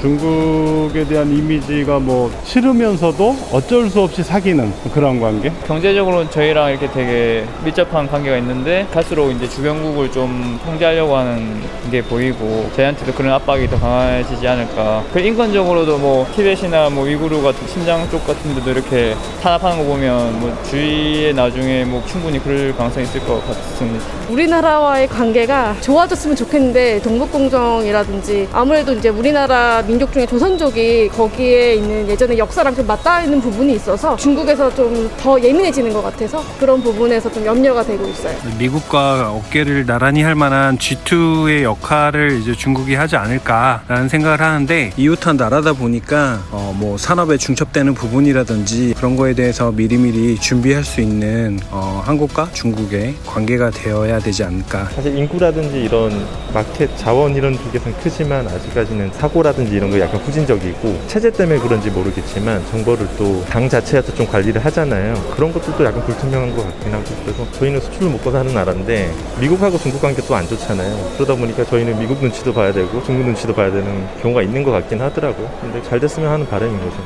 중국에 대한 이미지가 뭐 싫으면서도 어쩔 수 없이 사귀는 그런 관계? 경제적으로는 저희랑 이렇게 되게 밀접한 관계가 있는데 갈수록 이제 주변국을 좀 통제하려고 하는 게 보이고 저희한테도 그런 압박이 더 강해지지 않을까. 그 인권적으로도 뭐 티벳이나 뭐 위구르 같은 신장 쪽 같은 데도 이렇게 탄압하는 거 보면 뭐 주위에 나중에 뭐 충분히 그럴 가능성이 있을 것 같습니다. 우리나라와의 관계가 좋아졌으면 좋겠는데 동북공정이라든지 아무래도 이제 우리나라 민족 중에 조선족이 거기에 있는 예전의 역사랑 좀 맞닿아 있는 부분이 있어서 중국에서 좀 더 예민해지는 것 같아서 그런 부분에서 좀 염려가 되고 있어요. 미국과 어깨를 나란히 할 만한 G2의 역할을 이제 중국이 하지 않을까라는 생각을 하는데 이웃한 나라다 보니까 어 뭐 산업에 중첩되는 부분이라든지 그런 거에 대해서 미리미리 준비할 수 있는 어 한국과 중국의 관계가 되어야 되지 않을까. 사실 인구라든지 이런 마켓 자원 이런 쪽에서는 크지만 아직까지는 사고라든지 이런 거 약간 후진적이고 체제 때문에 그런지 모르겠지만 정보를 또 당 자체에서 좀 관리를 하잖아요. 그런 것들도 약간 불투명한 것 같긴 하고 그래서 저희는 수출을 먹고 사는 나라인데 미국하고 중국 관계 또 안 좋잖아요. 그러다 보니까 저희는 미국 눈치도 봐야 되고 중국 눈치도 봐야 되는 경우가 있는 것 같긴 하더라고요. 근데 잘 됐으면 하는 바람인 거죠.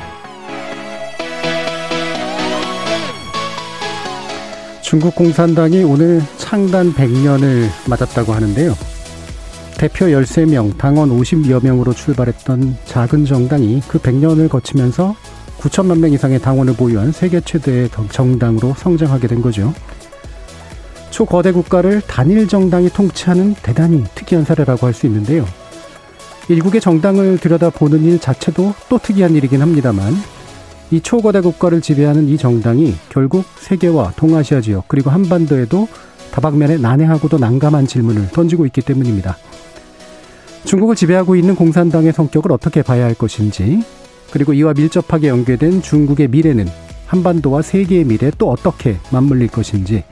중국 공산당이 오늘 창단 100년을 맞았다고 하는데요. 대표 13명, 당원 50여 명으로 출발했던 작은 정당이 그 100년을 거치면서 9천만 명 이상의 당원을 보유한 세계 최대의 정당으로 성장하게 된 거죠. 초거대 국가를 단일 정당이 통치하는 대단히 특이한 사례라고 할 수 있는데요. 일국의 정당을 들여다보는 일 자체도 또 특이한 일이긴 합니다만 이 초거대 국가를 지배하는 이 정당이 결국 세계와 동아시아 지역 그리고 한반도에도 다방면에 난해하고도 난감한 질문을 던지고 있기 때문입니다. 중국을 지배하고 있는 공산당의 성격을 어떻게 봐야 할 것인지 그리고 이와 밀접하게 연계된 중국의 미래는 한반도와 세계의 미래 또 어떻게 맞물릴 것인지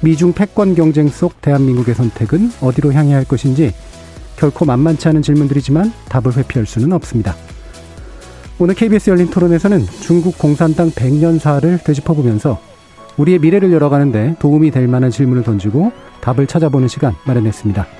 미중 패권 경쟁 속 대한민국의 선택은 어디로 향해야 할 것인지 결코 만만치 않은 질문들이지만 답을 회피할 수는 없습니다. 오늘 KBS 열린 토론에서는 중국 공산당 100년사를 되짚어보면서 우리의 미래를 열어가는데 도움이 될 만한 질문을 던지고 답을 찾아보는 시간 마련했습니다.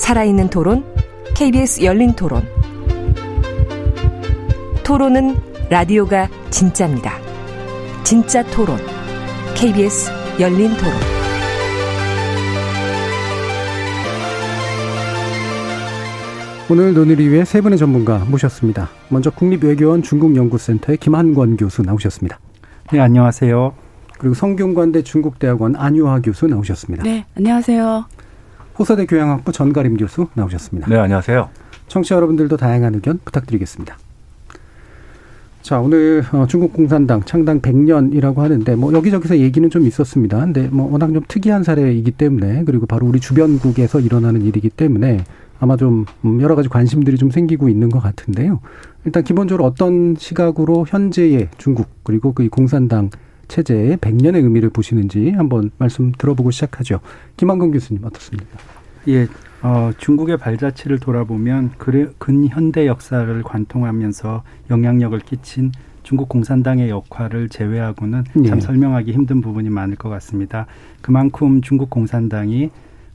살아있는 토론, KBS 열린 토론. 토론은 라디오가 진짜입니다. 진짜 토론, KBS 열린 토론. 오늘 논의를 위해 세 분의 전문가 모셨습니다. 먼저 국립외교원 중국연구센터의 김한권 교수 나오셨습니다. 네, 안녕하세요. 그리고 성균관대 중국대학원 안유화 교수 나오셨습니다. 네, 안녕하세요. 호서대 교양학부 전가림 교수 나오셨습니다. 네, 안녕하세요. 청취자 여러분들도 다양한 의견 부탁드리겠습니다. 자, 오늘 어, 중국 공산당 창당 100년이라고 하는데 뭐 여기저기서 얘기는 좀 있었습니다. 근데 뭐 워낙 좀 특이한 사례이기 때문에 그리고 바로 우리 주변국에서 일어나는 일이기 때문에 아마 좀 음, 여러 가지 관심들이 좀 생기고 있는 것 같은데요. 일단 기본적으로 어떤 시각으로 현재의 중국 그리고 그 공산당 체제의 100년의 의미를 보시는지 한번 말씀 들어보고 시작하죠. 김한근 교수님 어떻습니까? 예, 어, 중국의 발자취를 돌아보면 근현대 역사를 관통하면서 영향력을 끼친 중국 공산당의 역할을 제외하고는 예. 참 설명하기 힘든 부분이 많을 것 같습니다. 그만큼 중국 공산당이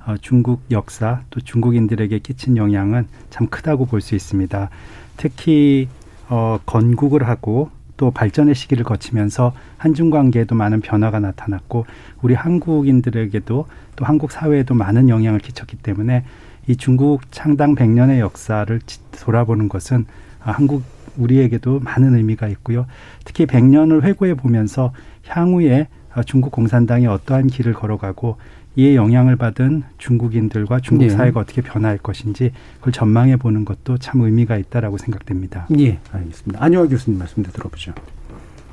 어, 중국 역사 또 중국인들에게 끼친 영향은 참 크다고 볼 수 있습니다. 특히 어, 건국을 하고 또 발전의 시기를 거치면서 한중 관계에도 많은 변화가 나타났고 우리 한국인들에게도 또 한국 사회에도 많은 영향을 끼쳤기 때문에 이 중국 창당 100년의 역사를 돌아보는 것은 아, 한국 우리에게도 많은 의미가 있고요. 특히 100년을 회고해 보면서 향후에 아, 중국 공산당이 어떠한 길을 걸어가고 이에 영향을 받은 중국인들과 중국 예. 사회가 어떻게 변화할 것인지 그걸 전망해 보는 것도 참 의미가 있다라고 생각됩니다. 예, 알겠습니다. 안효화 교수님 말씀도 들어보죠.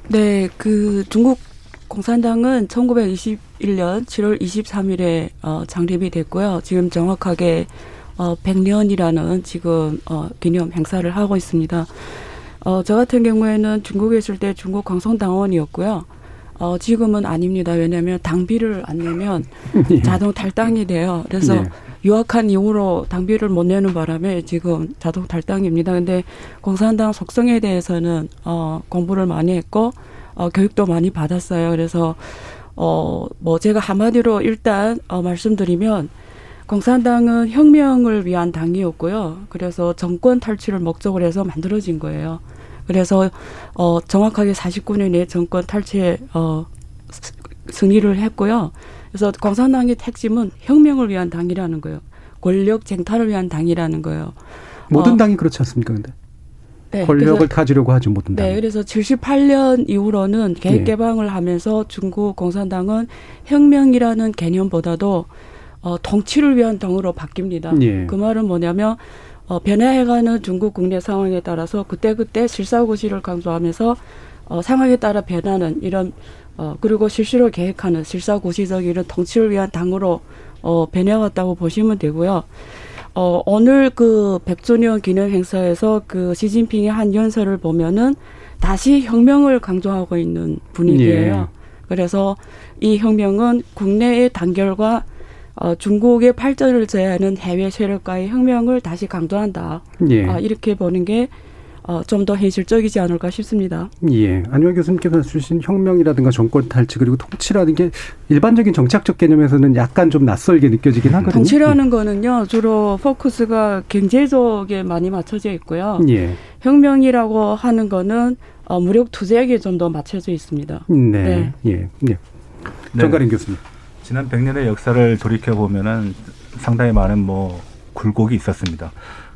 네, 그 중국 공산당은 1921년 7월 23일에 어, 창립이 됐고요. 지금 정확하게 어, 100년이라는 지금 어, 기념 행사를 하고 있습니다. 어, 저 같은 경우에는 중국에 있을 때 중국 광성당원이었고요. 어, 지금은 아닙니다. 왜냐하면 당비를 안 내면 자동 탈당이 돼요. 그래서 네. 유학한 이후로 당비를 못 내는 바람에 지금 자동 탈당입니다. 근데 공산당 속성에 대해서는 어, 공부를 많이 했고 어, 교육도 많이 받았어요. 그래서 어, 뭐 제가 한마디로 일단 어, 말씀드리면 공산당은 혁명을 위한 당이었고요. 그래서 정권 탈취를 목적으로 해서 만들어진 거예요. 그래서 어, 정확하게 49년에 정권 탈취에 어, 스- 승리를 했고요. 그래서 공산당의 핵심은 혁명을 위한 당이라는 거예요. 권력 쟁탈을 위한 당이라는 거예요. 모든 어, 당이 그렇지 않습니까? 근데 네, 권력을 그래서- 가지려고 하죠 모든 당. 네, 그래서 78년 이후로는 예. 개방을 하면서 중국 공산당은 혁명이라는 개념보다도 어, 통치를 위한 당으로 바뀝니다. 예. 그 말은 뭐냐면 어, 변해가는 중국 국내 상황에 따라서 그때그때 실사고시를 강조하면서 어, 상황에 따라 변하는 이런 어, 그리고 실시로 계획하는 실사고시적 이런 통치를 위한 당으로 어, 변해왔다고 보시면 되고요. 어, 오늘 그 백조년 기념 행사에서 그 시진핑의 한 연설을 보면은 다시 혁명을 강조하고 있는 분위기예요. 예. 그래서 이 혁명은 국내의 단결과 어, 중국의 발전을 제하는 해외 세력과의 혁명을 다시 강조한다. 예. 아, 이렇게 보는 게 어, 좀 더 현실적이지 않을까 싶습니다. 예. 안효화 교수님께서 주신 혁명이라든가 정권 탈취 그리고 통치라는 게 일반적인 정치학적 개념에서는 약간 좀 낯설게 느껴지긴 하거든요. 통치라는 거는요, 주로 포커스가 경제 쪽에 많이 맞춰져 있고요. 예. 혁명이라고 하는 거는 어, 무력 투쟁에 좀 더 맞춰져 있습니다. 네. 네. 예. 예. 정가린 교수님. 지난 100년의 역사를 돌이켜 보면은 상당히 많은 뭐 굴곡이 있었습니다.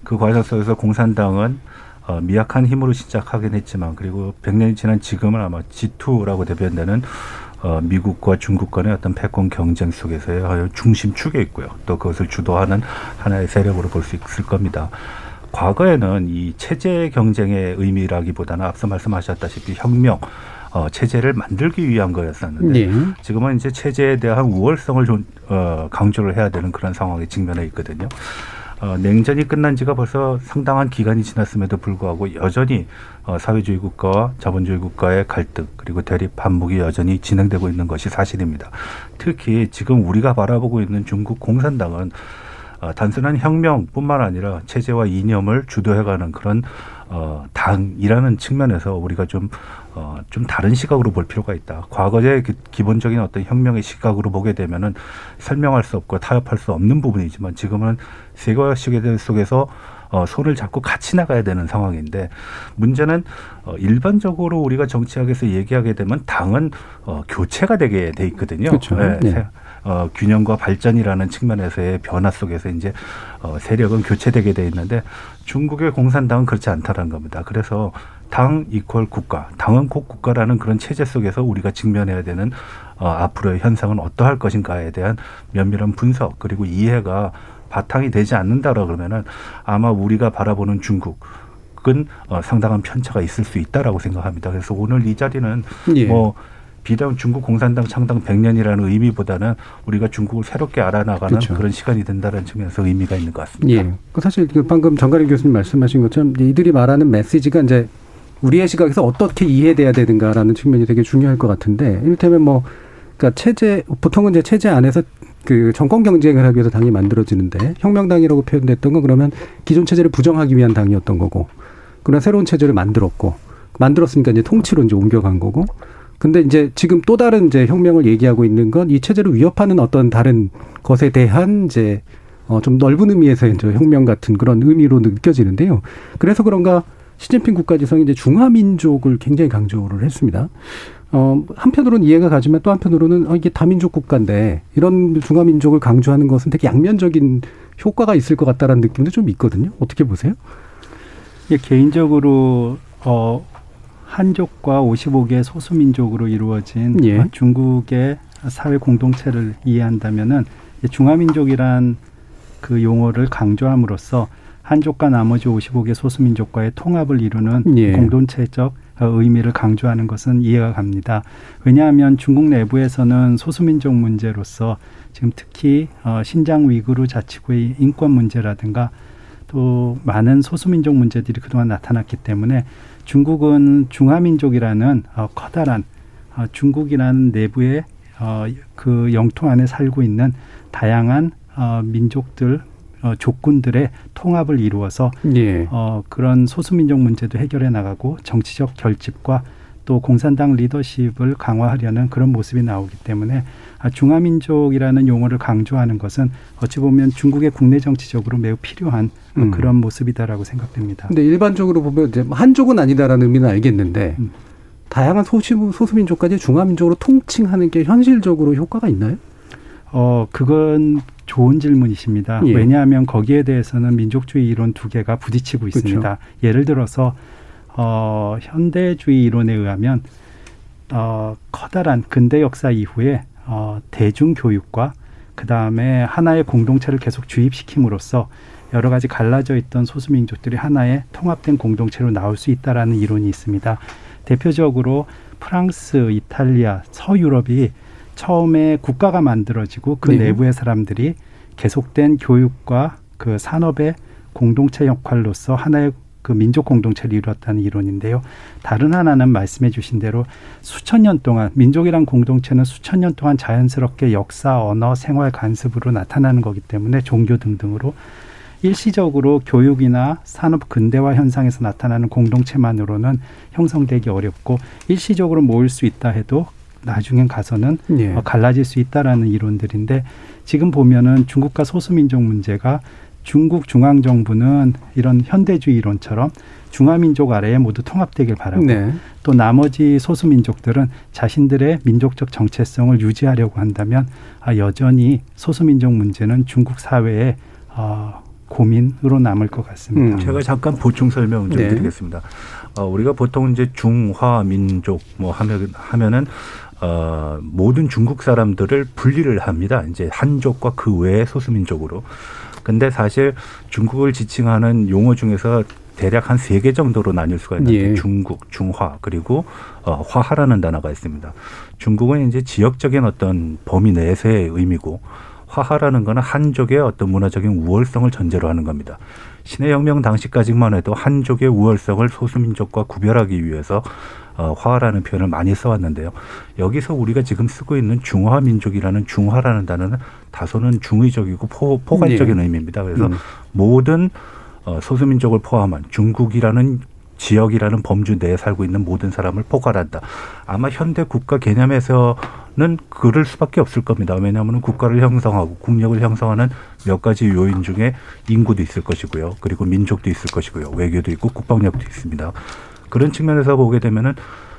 그 과정 속에서 공산당은 어, 미약한 힘으로 시작하긴 했지만 그리고 100년이 지난 지금은 아마 G2라고 대변되는 어, 미국과 중국 간의 어떤 패권 경쟁 속에서의 중심축에 있고요. 또 그것을 주도하는 하나의 세력으로 볼 수 있을 겁니다. 과거에는 이 체제 경쟁의 의미라기보다는 앞서 말씀하셨다시피 혁명, 어, 체제를 만들기 위한 거였었는데 예. 지금은 이제 체제에 대한 우월성을 좀 어, 강조를 해야 되는 그런 상황에 직면해 있거든요. 어, 냉전이 끝난 지가 벌써 상당한 기간이 지났음에도 불구하고 여전히 어, 사회주의 국가와 자본주의 국가의 갈등 그리고 대립 반목이 여전히 진행되고 있는 것이 사실입니다. 특히 지금 우리가 바라보고 있는 중국 공산당은 어, 단순한 혁명뿐만 아니라 체제와 이념을 주도해가는 그런 어, 당이라는 측면에서 우리가 좀, 어, 좀 다른 시각으로 볼 필요가 있다. 과거의 그 기본적인 어떤 혁명의 시각으로 보게 되면은 설명할 수 없고 타협할 수 없는 부분이지만 지금은 세계화 시대 속에서 어, 손을 잡고 같이 나가야 되는 상황인데 문제는 어, 일반적으로 우리가 정치학에서 얘기하게 되면 당은 어, 교체가 되게 돼 있거든요. 그렇죠. 네, 네. 세- 어, 균형과 발전이라는 측면에서의 변화 속에서 이제 어, 세력은 교체되게 돼 있는데 중국의 공산당은 그렇지 않다는 겁니다. 그래서 당 이퀄 국가, 당은 곧 국가라는 그런 체제 속에서 우리가 직면해야 되는 어, 앞으로의 현상은 어떠할 것인가에 대한 면밀한 분석 그리고 이해가 바탕이 되지 않는다라 그러면은 아마 우리가 바라보는 중국 은 어, 상당한 편차가 있을 수 있다라고 생각합니다. 그래서 오늘 이 자리는 예. 뭐 비단 중국 공산당 창당 100년이라는 의미보다는 우리가 중국을 새롭게 알아나가는 그렇죠. 그런 시간이 된다는 측면에서 의미가 있는 것 같습니다. 예. 그 사실 그 방금 정가린 교수님 말씀하신 것처럼 이들이 말하는 메시지가 이제 우리의 시각에서 어떻게 이해돼야 되는가라는 측면이 되게 중요할 것 같은데 이를테면 뭐 그러니까 체제 보통은 이제 체제 안에서 그 정권 경쟁을 하기 위해서 당이 만들어지는데 혁명당이라고 표현됐던 건 그러면 기존 체제를 부정하기 위한 당이었던 거고 그러나 새로운 체제를 만들었고 만들었으니까 이제 통치로 이제 옮겨간 거고 근데 이제 지금 또 다른 이제 혁명을 얘기하고 있는 건 이 체제를 위협하는 어떤 다른 것에 대한 이제 어, 좀 넓은 의미에서 이제 혁명 같은 그런 의미로 느껴지는데요. 그래서 그런가 시진핑 국가지성이 이제 중화민족을 굉장히 강조를 했습니다. 어, 한편으로는 이해가 가지만 또 한편으로는 어, 이게 다민족 국가인데 이런 중화민족을 강조하는 것은 되게 양면적인 효과가 있을 것 같다라는 느낌도 좀 있거든요. 어떻게 보세요? 예, 개인적으로 어 한족과 55개 소수민족으로 이루어진 예. 어, 중국의 사회 공동체를 이해한다면은 중화민족이란 그 용어를 강조함으로써 한족과 나머지 55개 소수민족과의 통합을 이루는 예. 공동체적 의미를 강조하는 것은 이해가 갑니다. 왜냐하면 중국 내부에서는 소수민족 문제로서 지금 특히 어, 신장 위구르 자치구의 인권 문제라든가 또 많은 소수민족 문제들이 그동안 나타났기 때문에 중국은 중화민족이라는 어, 커다란 어, 중국이라는 내부의 어, 그 영토 안에 살고 있는 다양한 어, 민족들 어, 조건들의 통합을 이루어서 예. 어, 그런 소수민족 문제도 해결해 나가고 정치적 결집과 또 공산당 리더십을 강화하려는 그런 모습이 나오기 때문에 아, 중화민족이라는 용어를 강조하는 것은 어찌 보면 중국의 국내 정치적으로 매우 필요한 어, 음. 그런 모습이다라고 생각됩니다. 근데 일반적으로 보면 이제 한족은 아니다라는 의미는 알겠는데 음. 다양한 소수 소수민족까지 중화민족으로 통칭하는 게 현실적으로 효과가 있나요? 어, 그건 좋은 질문이십니다. 예. 왜냐하면 거기에 대해서는 민족주의 이론 두 개가 부딪히고 있습니다. 그렇죠. 예를 들어서 어, 현대주의 이론에 의하면 어, 커다란 근대 역사 이후에 어, 대중 교육과 그 다음에 하나의 공동체를 계속 주입시킴으로써 여러 가지 갈라져 있던 소수민족들이 하나의 통합된 공동체로 나올 수 있다라는 이론이 있습니다. 대표적으로 프랑스, 이탈리아, 서유럽이 처음에 국가가 만들어지고 그 네. 내부의 사람들이 계속된 교육과 그 산업의 공동체 역할로서 하나의 그 민족 공동체를 이루었다는 이론인데요. 다른 하나는 말씀해 주신 대로 수천 년 동안 민족이란 공동체는 수천 년 동안 자연스럽게 역사, 언어, 생활 관습으로 나타나는 거기 때문에 종교 등등으로 일시적으로 교육이나 산업 근대화 현상에서 나타나는 공동체만으로는 형성되기 어렵고 일시적으로 모일 수 있다 해도 나중엔 가서는 예. 어, 갈라질 수 있다라는 이론들인데 지금 보면은 중국과 소수민족 문제가 중국 중앙 정부는 이런 현대주의 이론처럼 중화민족 아래에 모두 통합되길 바라고 네. 또 나머지 소수 민족들은 자신들의 민족적 정체성을 유지하려고 한다면 아, 여전히 소수 민족 문제는 중국 사회의 어, 고민으로 남을 것 같습니다. 음. 제가 잠깐 보충 설명 좀 네. 드리겠습니다. 어, 우리가 보통 이제 중화 민족 뭐 하면 하면은 어, 모든 중국 사람들을 분리를 합니다. 이제 한족과 그 외의 소수민족으로. 근데 사실 중국을 지칭하는 용어 중에서 대략 한 세 개 정도로 나뉠 수가 있는데 예. 중국, 중화 그리고 어, 화하라는 단어가 있습니다. 중국은 이제 지역적인 어떤 범위 내에서의 의미고 화하라는 거는 한족의 어떤 문화적인 우월성을 전제로 하는 겁니다. 신의 혁명 당시까지만 해도 한족의 우월성을 소수민족과 구별하기 위해서 어, 화라는 표현을 많이 써왔는데요. 여기서 우리가 지금 쓰고 있는 중화 민족이라는 중화라는 단어는 다소는 중의적이고 포, 포괄적인 네. 의미입니다. 그래서 음. 모든 어, 소수민족을 포함한 중국이라는 지역이라는 범주 내에 살고 있는 모든 사람을 포괄한다. 아마 현대 국가 개념에서는 그럴 수밖에 없을 겁니다. 왜냐하면 국가를 형성하고 국력을 형성하는 몇 가지 요인 중에 인구도 있을 것이고요. 그리고 민족도 있을 것이고요. 외교도 있고 국방력도 있습니다. 그런 측면에서 보게 되면은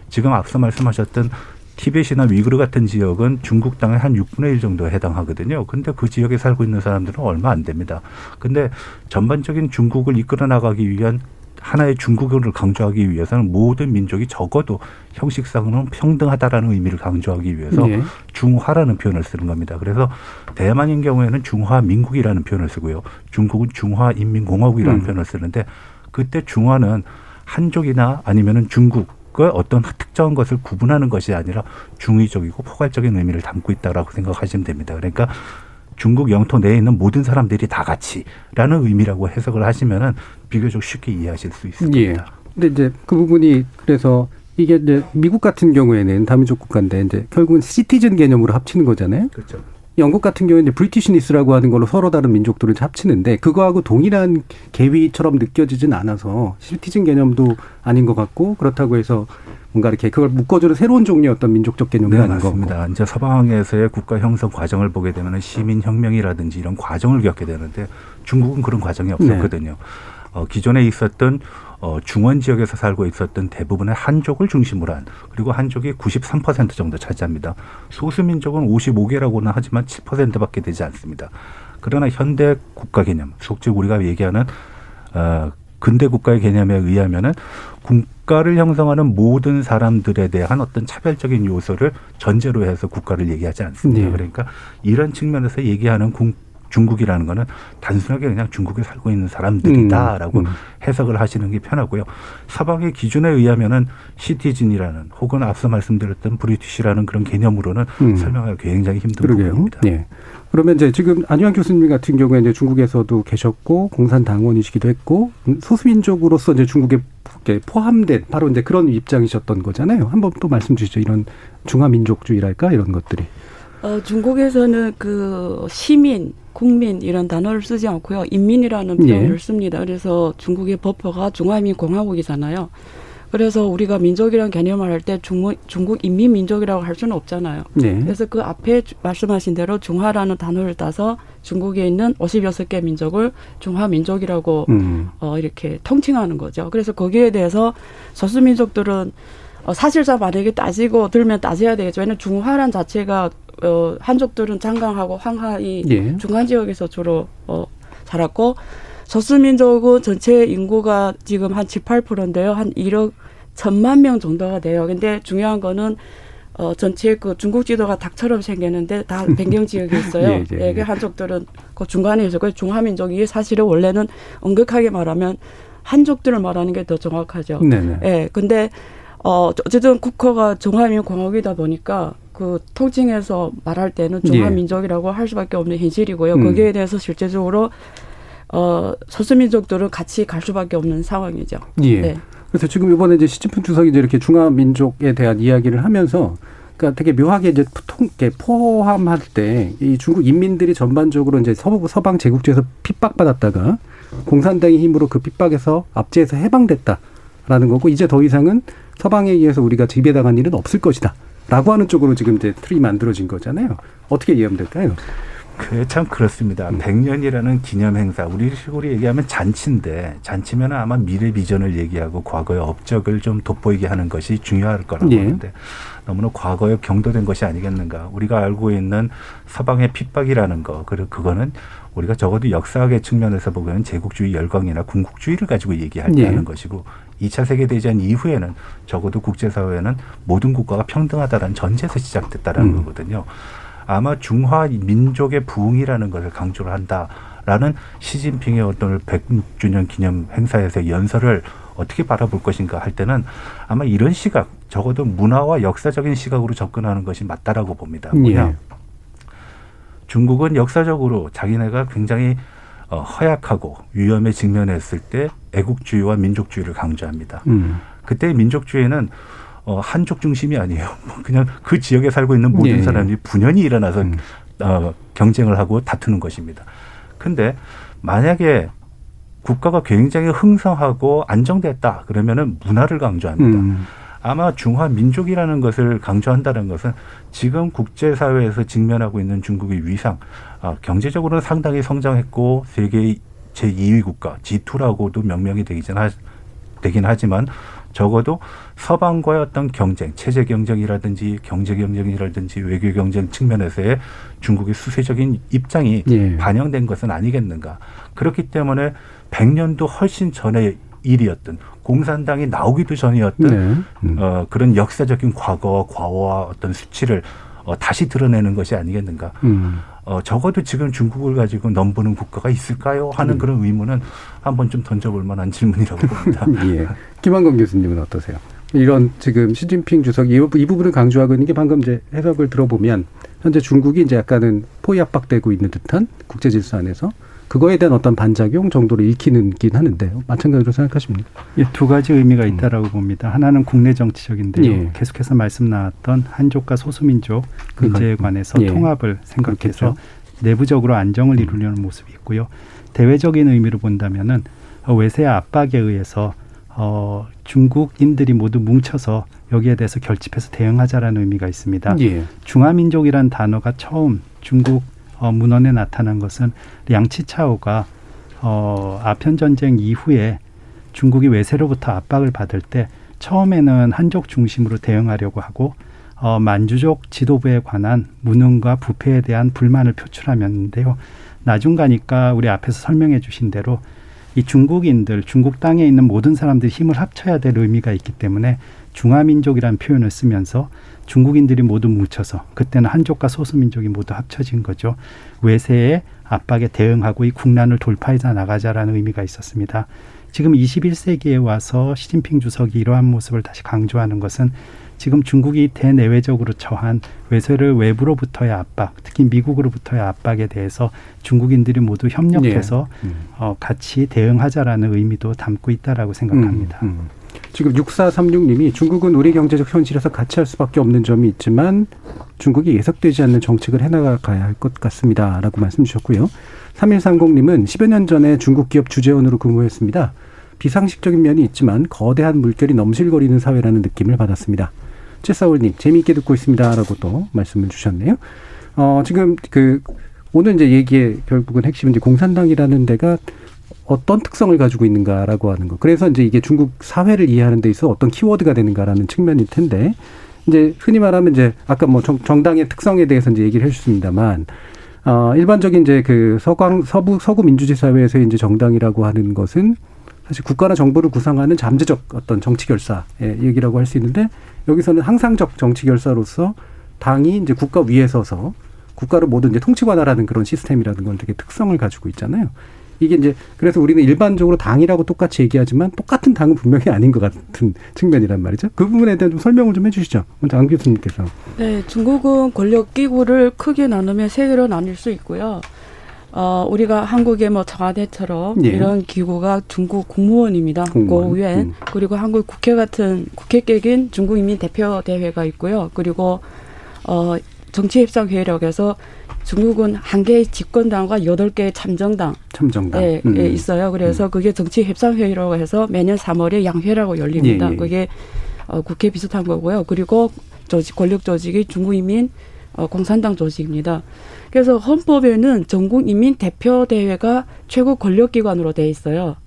지금 앞서 말씀하셨던 티벳이나 위그르 같은 지역은 중국 땅의 한 6분의 1 정도에 해당하거든요. 근데 그 지역에 살고 있는 사람들은 얼마 안 됩니다. 근데 전반적인 중국을 이끌어 나가기 위한 하나의 중국을 강조하기 위해서는 모든 민족이 적어도 형식상으로는 평등하다라는 의미를 강조하기 위해서 예. 중화라는 표현을 쓰는 겁니다. 그래서 대만인 경우에는 중화민국이라는 표현을 쓰고요. 중국은 중화인민공화국이라는 음. 표현을 쓰는데 그때 중화는 한족이나 아니면은 중국과 어떤 특정한 것을 구분하는 것이 아니라 중의적이고 포괄적인 의미를 담고 있다라고 생각하시면 됩니다. 그러니까 중국 영토 내에 있는 모든 사람들이 다 같이라는 의미라고 해석을 하시면은 비교적 쉽게 이해하실 수 있을 예. 근데 이제 그 부분이 그래서 이게 이제 미국 같은 경우에는 다민족 국가인데 이제 결국은 시티즌 개념으로 합치는 거잖아요. 그렇죠. 영국 같은 경우는 이제 브리티시니스라고 하는 걸로 서로 다른 민족들을 합치는데 그거하고 동일한 계위처럼 느껴지진 않아서 시티즌 개념도 아닌 것 같고 그렇다고 해서 뭔가 이렇게 그걸 묶어주는 새로운 종류의 어떤 민족적 개념도 네, 아닌. 맞습니다. 이제 서방에서의 국가 형성 과정을 보게 되면 시민 혁명이라든지 이런 과정을 겪게 되는데 중국은 그런 과정이 없었거든요. 어, 기존에 있었던 어, 중원 지역에서 살고 있었던 대부분의 한족을 중심으로 한 그리고 한족이 93% 정도 차지합니다. 소수민족은 55개라고는 하지만 7%밖에 되지 않습니다. 그러나 현대 국가 개념, 속즉 우리가 얘기하는 어, 근대 국가의 개념에 의하면은 국가를 형성하는 모든 사람들에 대한 어떤 차별적인 요소를 전제로 해서 국가를 얘기하지 않습니다. 네. 그러니까 이런 측면에서 얘기하는 국- 중국이라는 거는 단순하게 그냥 중국에 살고 있는 사람들이다라고 음, 음. 해석을 하시는 게 편하고요. 서방의 기준에 의하면은 시티즌이라는 혹은 앞서 말씀드렸던 브리티시라는 그런 개념으로는 음. 설명하기 굉장히 힘든 그러게요. 부분입니다. 예. 그러면 이제 지금 안유한 교수님 같은 경우에 이제 중국에서도 계셨고 공산 당원이시기도 했고 음, 소수민족으로서 이제 중국에 포함된 바로 이제 그런 입장이셨던 거잖아요. 한번 또 말씀 주시죠. 이런 중화민족주의랄까 이런 것들이. 어, 중국에서는 그 시민, 국민 이런 단어를 쓰지 않고요. 인민이라는 예. 표현을 씁니다. 그래서 중국의 법허가 중화민 공화국이잖아요. 그래서 우리가 민족이라는 개념을 할 때 중국 인민민족이라고 할 수는 없잖아요. 네. 그래서 그 앞에 주- 말씀하신 대로 중화라는 단어를 따서 중국에 있는 56개 민족을 중화민족이라고 음. 어, 이렇게 통칭하는 거죠. 그래서 거기에 대해서 소수민족들은 어, 사실상 만약에 따지고 들면 따져야 되겠죠. 왜냐면 중화란 자체가 어, 한족들은 장강하고 황하이 예. 중간 지역에서 주로 어, 살았고 소수민족은 전체 인구가 지금 한 18%인데요. 한 1억 천만 명 정도가 돼요. 근데 중요한 거는 어, 전체 그 중국 지도가 닭처럼 생겼는데 다 변경 지역이 있어요. 예, 예, 예, 그 한족들은 그 중간에 있어. 그 중화민족이 사실은 원래는 엄격하게 말하면 한족들을 말하는 게 더 정확하죠. 네네. 예, 근데 어 어쨌든 국호가 중화민 공화국이다 보니까 그 통칭해서 말할 때는 중화민족이라고 할 수밖에 없는 현실이고요. 음. 거기에 대해서 실제적으로 어 소수민족들은 같이 갈 수밖에 없는 상황이죠. 예. 네. 그래서 지금 이번에 이제 시진핑 주석이 이제 이렇게 중화민족에 대한 이야기를 하면서 그러니까 되게 묘하게 이제 통, 포함할 때 이 중국 인민들이 전반적으로 이제 서부 서방 제국주에서 핍박받았다가 공산당의 힘으로 그 핍박에서 압제해서 해방됐다라는 거고 이제 더 이상은 서방에 의해서 우리가 지배당한 일은 없을 것이다. 라고 하는 쪽으로 지금 이제 틀이 만들어진 거잖아요. 어떻게 이해하면 될까요? 그게 참 그렇습니다. 음. 100년이라는 기념 행사, 우리 식으로 얘기하면 잔치인데 잔치면 아마 미래 비전을 얘기하고 과거의 업적을 좀 돋보이게 하는 것이 중요할 거라고 예. 하는데 너무나 과거에 경도된 것이 아니겠는가. 우리가 알고 있는 서방의 핍박이라는 거, 그리고 그거는 우리가 적어도 역사학의 측면에서 보면 제국주의 열광이나 군국주의를 가지고 얘기할 때 예. 하는 것이고 2차 세계대전 이후에는 적어도 국제사회는 모든 국가가 평등하다는 전제에서 시작됐다라는 음. 거거든요. 아마 중화 민족의 부흥이라는 것을 강조를 한다라는 시진핑의 어떤 100주년 기념 행사에서 연설을 어떻게 바라볼 것인가 할 때는 아마 이런 시각, 적어도 문화와 역사적인 시각으로 접근하는 것이 맞다라고 봅니다. 뭐냐? 예. 중국은 역사적으로 자기네가 굉장히 어, 허약하고 위험에 직면했을 때 애국주의와 민족주의를 강조합니다. 음. 그때 민족주의는 어, 한족 중심이 아니에요. 뭐 그냥 그 지역에 살고 있는 모든 예, 예. 사람이 분연히 일어나서 음. 어, 경쟁을 하고 다투는 것입니다. 근데 만약에 국가가 굉장히 흥성하고 안정됐다 그러면은 문화를 강조합니다. 음. 아마 중화 민족이라는 것을 강조한다는 것은 지금 국제사회에서 직면하고 있는 중국의 위상, 아, 경제적으로는 상당히 성장했고 세계 제2위 국가 G2라고도 명명이 되긴, 하, 되긴 하지만 적어도 서방과의 어떤 경쟁, 체제 경쟁이라든지 경제 경쟁이라든지 외교 경쟁 측면에서의 중국의 수세적인 입장이 예. 반영된 것은 아니겠는가. 그렇기 때문에 100년도 훨씬 전의 일이었던 공산당이 나오기도 전이었던 네. 음. 어, 그런 역사적인 과거, 과오와 어떤 수치를 어, 다시 드러내는 것이 아니겠는가. 음. 어, 적어도 지금 중국을 가지고 넘보는 국가가 있을까요? 하는 음. 그런 의문은 한번 좀 던져볼 만한 질문이라고 봅니다. 예. 김한건 교수님은 어떠세요? 이런 지금 시진핑 주석이 이, 부분을 강조하고 있는 게 방금 이제 해석을 들어보면 현재 중국이 이제 약간은 포위 압박되고 있는 듯한 국제 질서 안에서 그거에 대한 어떤 반작용 정도를 읽히는긴 하는데요. 마찬가지로 생각하십니까? 예, 두 가지 의미가 있다라고 봅니다. 하나는 국내 정치적인데요. 예. 계속해서 말씀 나왔던 한족과 소수민족 문제에 관해서 예. 통합을 생각해서 그렇겠죠. 내부적으로 안정을 이루려는 모습이 있고요. 대외적인 의미로 본다면은 어, 외세 압박에 의해서 어, 중국인들이 모두 뭉쳐서 여기에 대해서 결집해서 대응하자라는 의미가 있습니다. 예. 중화민족이란 단어가 처음 중국 어, 문헌에 나타난 것은 양치차오가 어, 아편 전쟁 이후에 중국이 외세로부터 압박을 받을 때 처음에는 한족 중심으로 대응하려고 하고 어, 만주족 지도부에 관한 무능과 부패에 대한 불만을 표출하면는데요. 나중 가니까 우리 앞에서 설명해 주신 대로 이 중국인들, 중국 땅에 있는 모든 사람들이 힘을 합쳐야 될 의미가 있기 때문에 중화민족이라는 표현을 쓰면서 중국인들이 모두 뭉쳐서 그때는 한족과 소수민족이 모두 합쳐진 거죠. 외세의 압박에 대응하고 이 국난을 돌파해서 나가자라는 의미가 있었습니다. 지금 21세기에 와서 시진핑 주석이 이러한 모습을 다시 강조하는 것은 지금 중국이 대내외적으로 처한 외세를 외부로부터의 압박, 특히 미국으로부터의 압박에 대해서 중국인들이 모두 협력해서 예. 음. 어, 같이 대응하자라는 의미도 담고 있다라고 생각합니다. 음, 음. 지금 6436님이 중국은 우리 경제적 현실에서 같이 할 수밖에 없는 점이 있지만 중국이 예속되지 않는 정책을 해나가야 할 것 같습니다. 라고 말씀 주셨고요. 3130님은 10여 년 전에 중국 기업 주재원으로 근무했습니다. 비상식적인 면이 있지만 거대한 물결이 넘실거리는 사회라는 느낌을 받았습니다. 최사울님 재미있게 듣고 있습니다라고 또 말씀을 주셨네요. 어 지금 그 오늘 이제 얘기의 결국은 핵심은 이제 공산당이라는 데가 어떤 특성을 가지고 있는가라고 하는 거. 그래서 이제 이게 중국 사회를 이해하는 데 있어 어떤 키워드가 되는가라는 측면일 텐데 이제 흔히 말하면 이제 아까 뭐 정, 정당의 특성에 대해서 이제 얘기를 해주셨습니다만 어 일반적인 이제 그 서광 서부 서구 민주주의 사회에서 이제 정당이라고 하는 것은 사실 국가나 정부를 구성하는 잠재적 어떤 정치 결사의 얘기라고 할 수 있는데 여기서는 항상적 정치 결사로서 당이 이제 국가 위에 서서 국가를 모두 이제 통치관할하는 그런 시스템이라는 건 되게 특성을 가지고 있잖아요. 이게 이제 그래서 우리는 일반적으로 당이라고 똑같이 얘기하지만 똑같은 당은 분명히 아닌 것 같은 측면이란 말이죠. 그 부분에 대한 좀 설명을 좀 해주시죠. 먼저 안 교수님께서. 네, 중국은 권력 기구를 크게 나누면 세 개로 나눌 수 있고요. 어, 우리가 한국의 뭐 청와대처럼 예. 이런 기구가 중국 국무원입니다. 공무원. 국무원. 음. 그리고 한국 국회 같은 국회격인 중국인민 대표 대회가 있고요. 그리고 어, 정치협상회의라고 해서 중국은 한 개의 집권당과 여덟 개의 참정당 참정당. 예, 음. 예, 있어요. 그래서 그게 정치 협상회의라고 해서 매년 3월에 양회라고 열립니다. 예, 예. 그게 어, 국회 비슷한 거고요. 그리고 조직 권력 조직이 중국인민 어, 공산당 조직입니다. 그래서 헌법에는 전국인민 대표 대회가 최고 권력 기관으로 돼 있어요.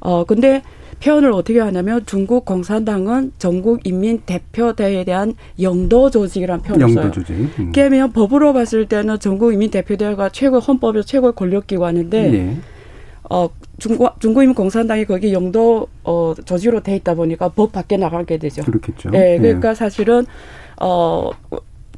어 근데 표현을 어떻게 하냐면 중국 공산당은 전국 인민 대표 대회에 대한 영도 조직이라는 표현을 써요. 영도 조직. 음. 그러면 법으로 봤을 때는 전국 인민 대표 대회가 최고 헌법의 최고 권력 기관인데 예. 어 중국 중국인민 공산당이 거기 영도 어 조직으로 돼 있다 보니까 법 밖에 나가게 되죠. 그렇겠죠. 예, 그러니까 사실은 어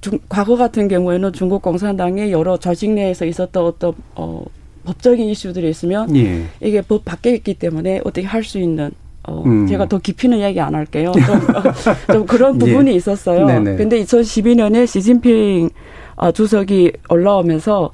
중, 과거 같은 경우에는 중국 공산당의 여러 조직 내에서 있었던 어떤 어 법적인 이슈들이 있으면 예. 이게 법 밖에 있기 때문에 어떻게 할 수 있는 어, 음. 제가 더 깊이는 이야기 안 할게요. 좀, 어, 좀 그런 예. 부분이 예. 있었어요. 네네. 근데 2012년에 시진핑 어, 주석이 올라오면서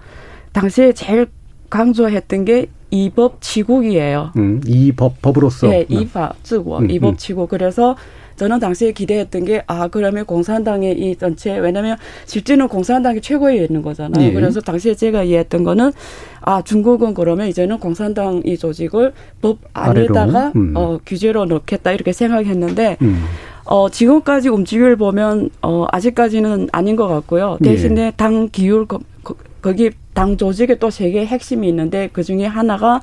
당시에 제일 강조했던 게 이법 치국이에요. 음, 이법 법으로서. 네, 이법 치국, 이법 치국. 그래서 저는 당시에 기대했던 게 아 그러면 공산당의 이 전체 왜냐하면 실제는 공산당이 최고에 있는 거잖아요. 예. 그래서 당시에 제가 이해했던 거는 아 중국은 그러면 이제는 공산당 이 조직을 법 안에다가? 음. 어, 규제로 넣겠다 이렇게 생각했는데 음. 어, 지금까지 움직임을 보면 어, 아직까지는 아닌 것 같고요. 예. 대신에 당 기율 거, 거, 거기 당 조직에 또 세 개의 핵심이 있는데 그 중에 하나가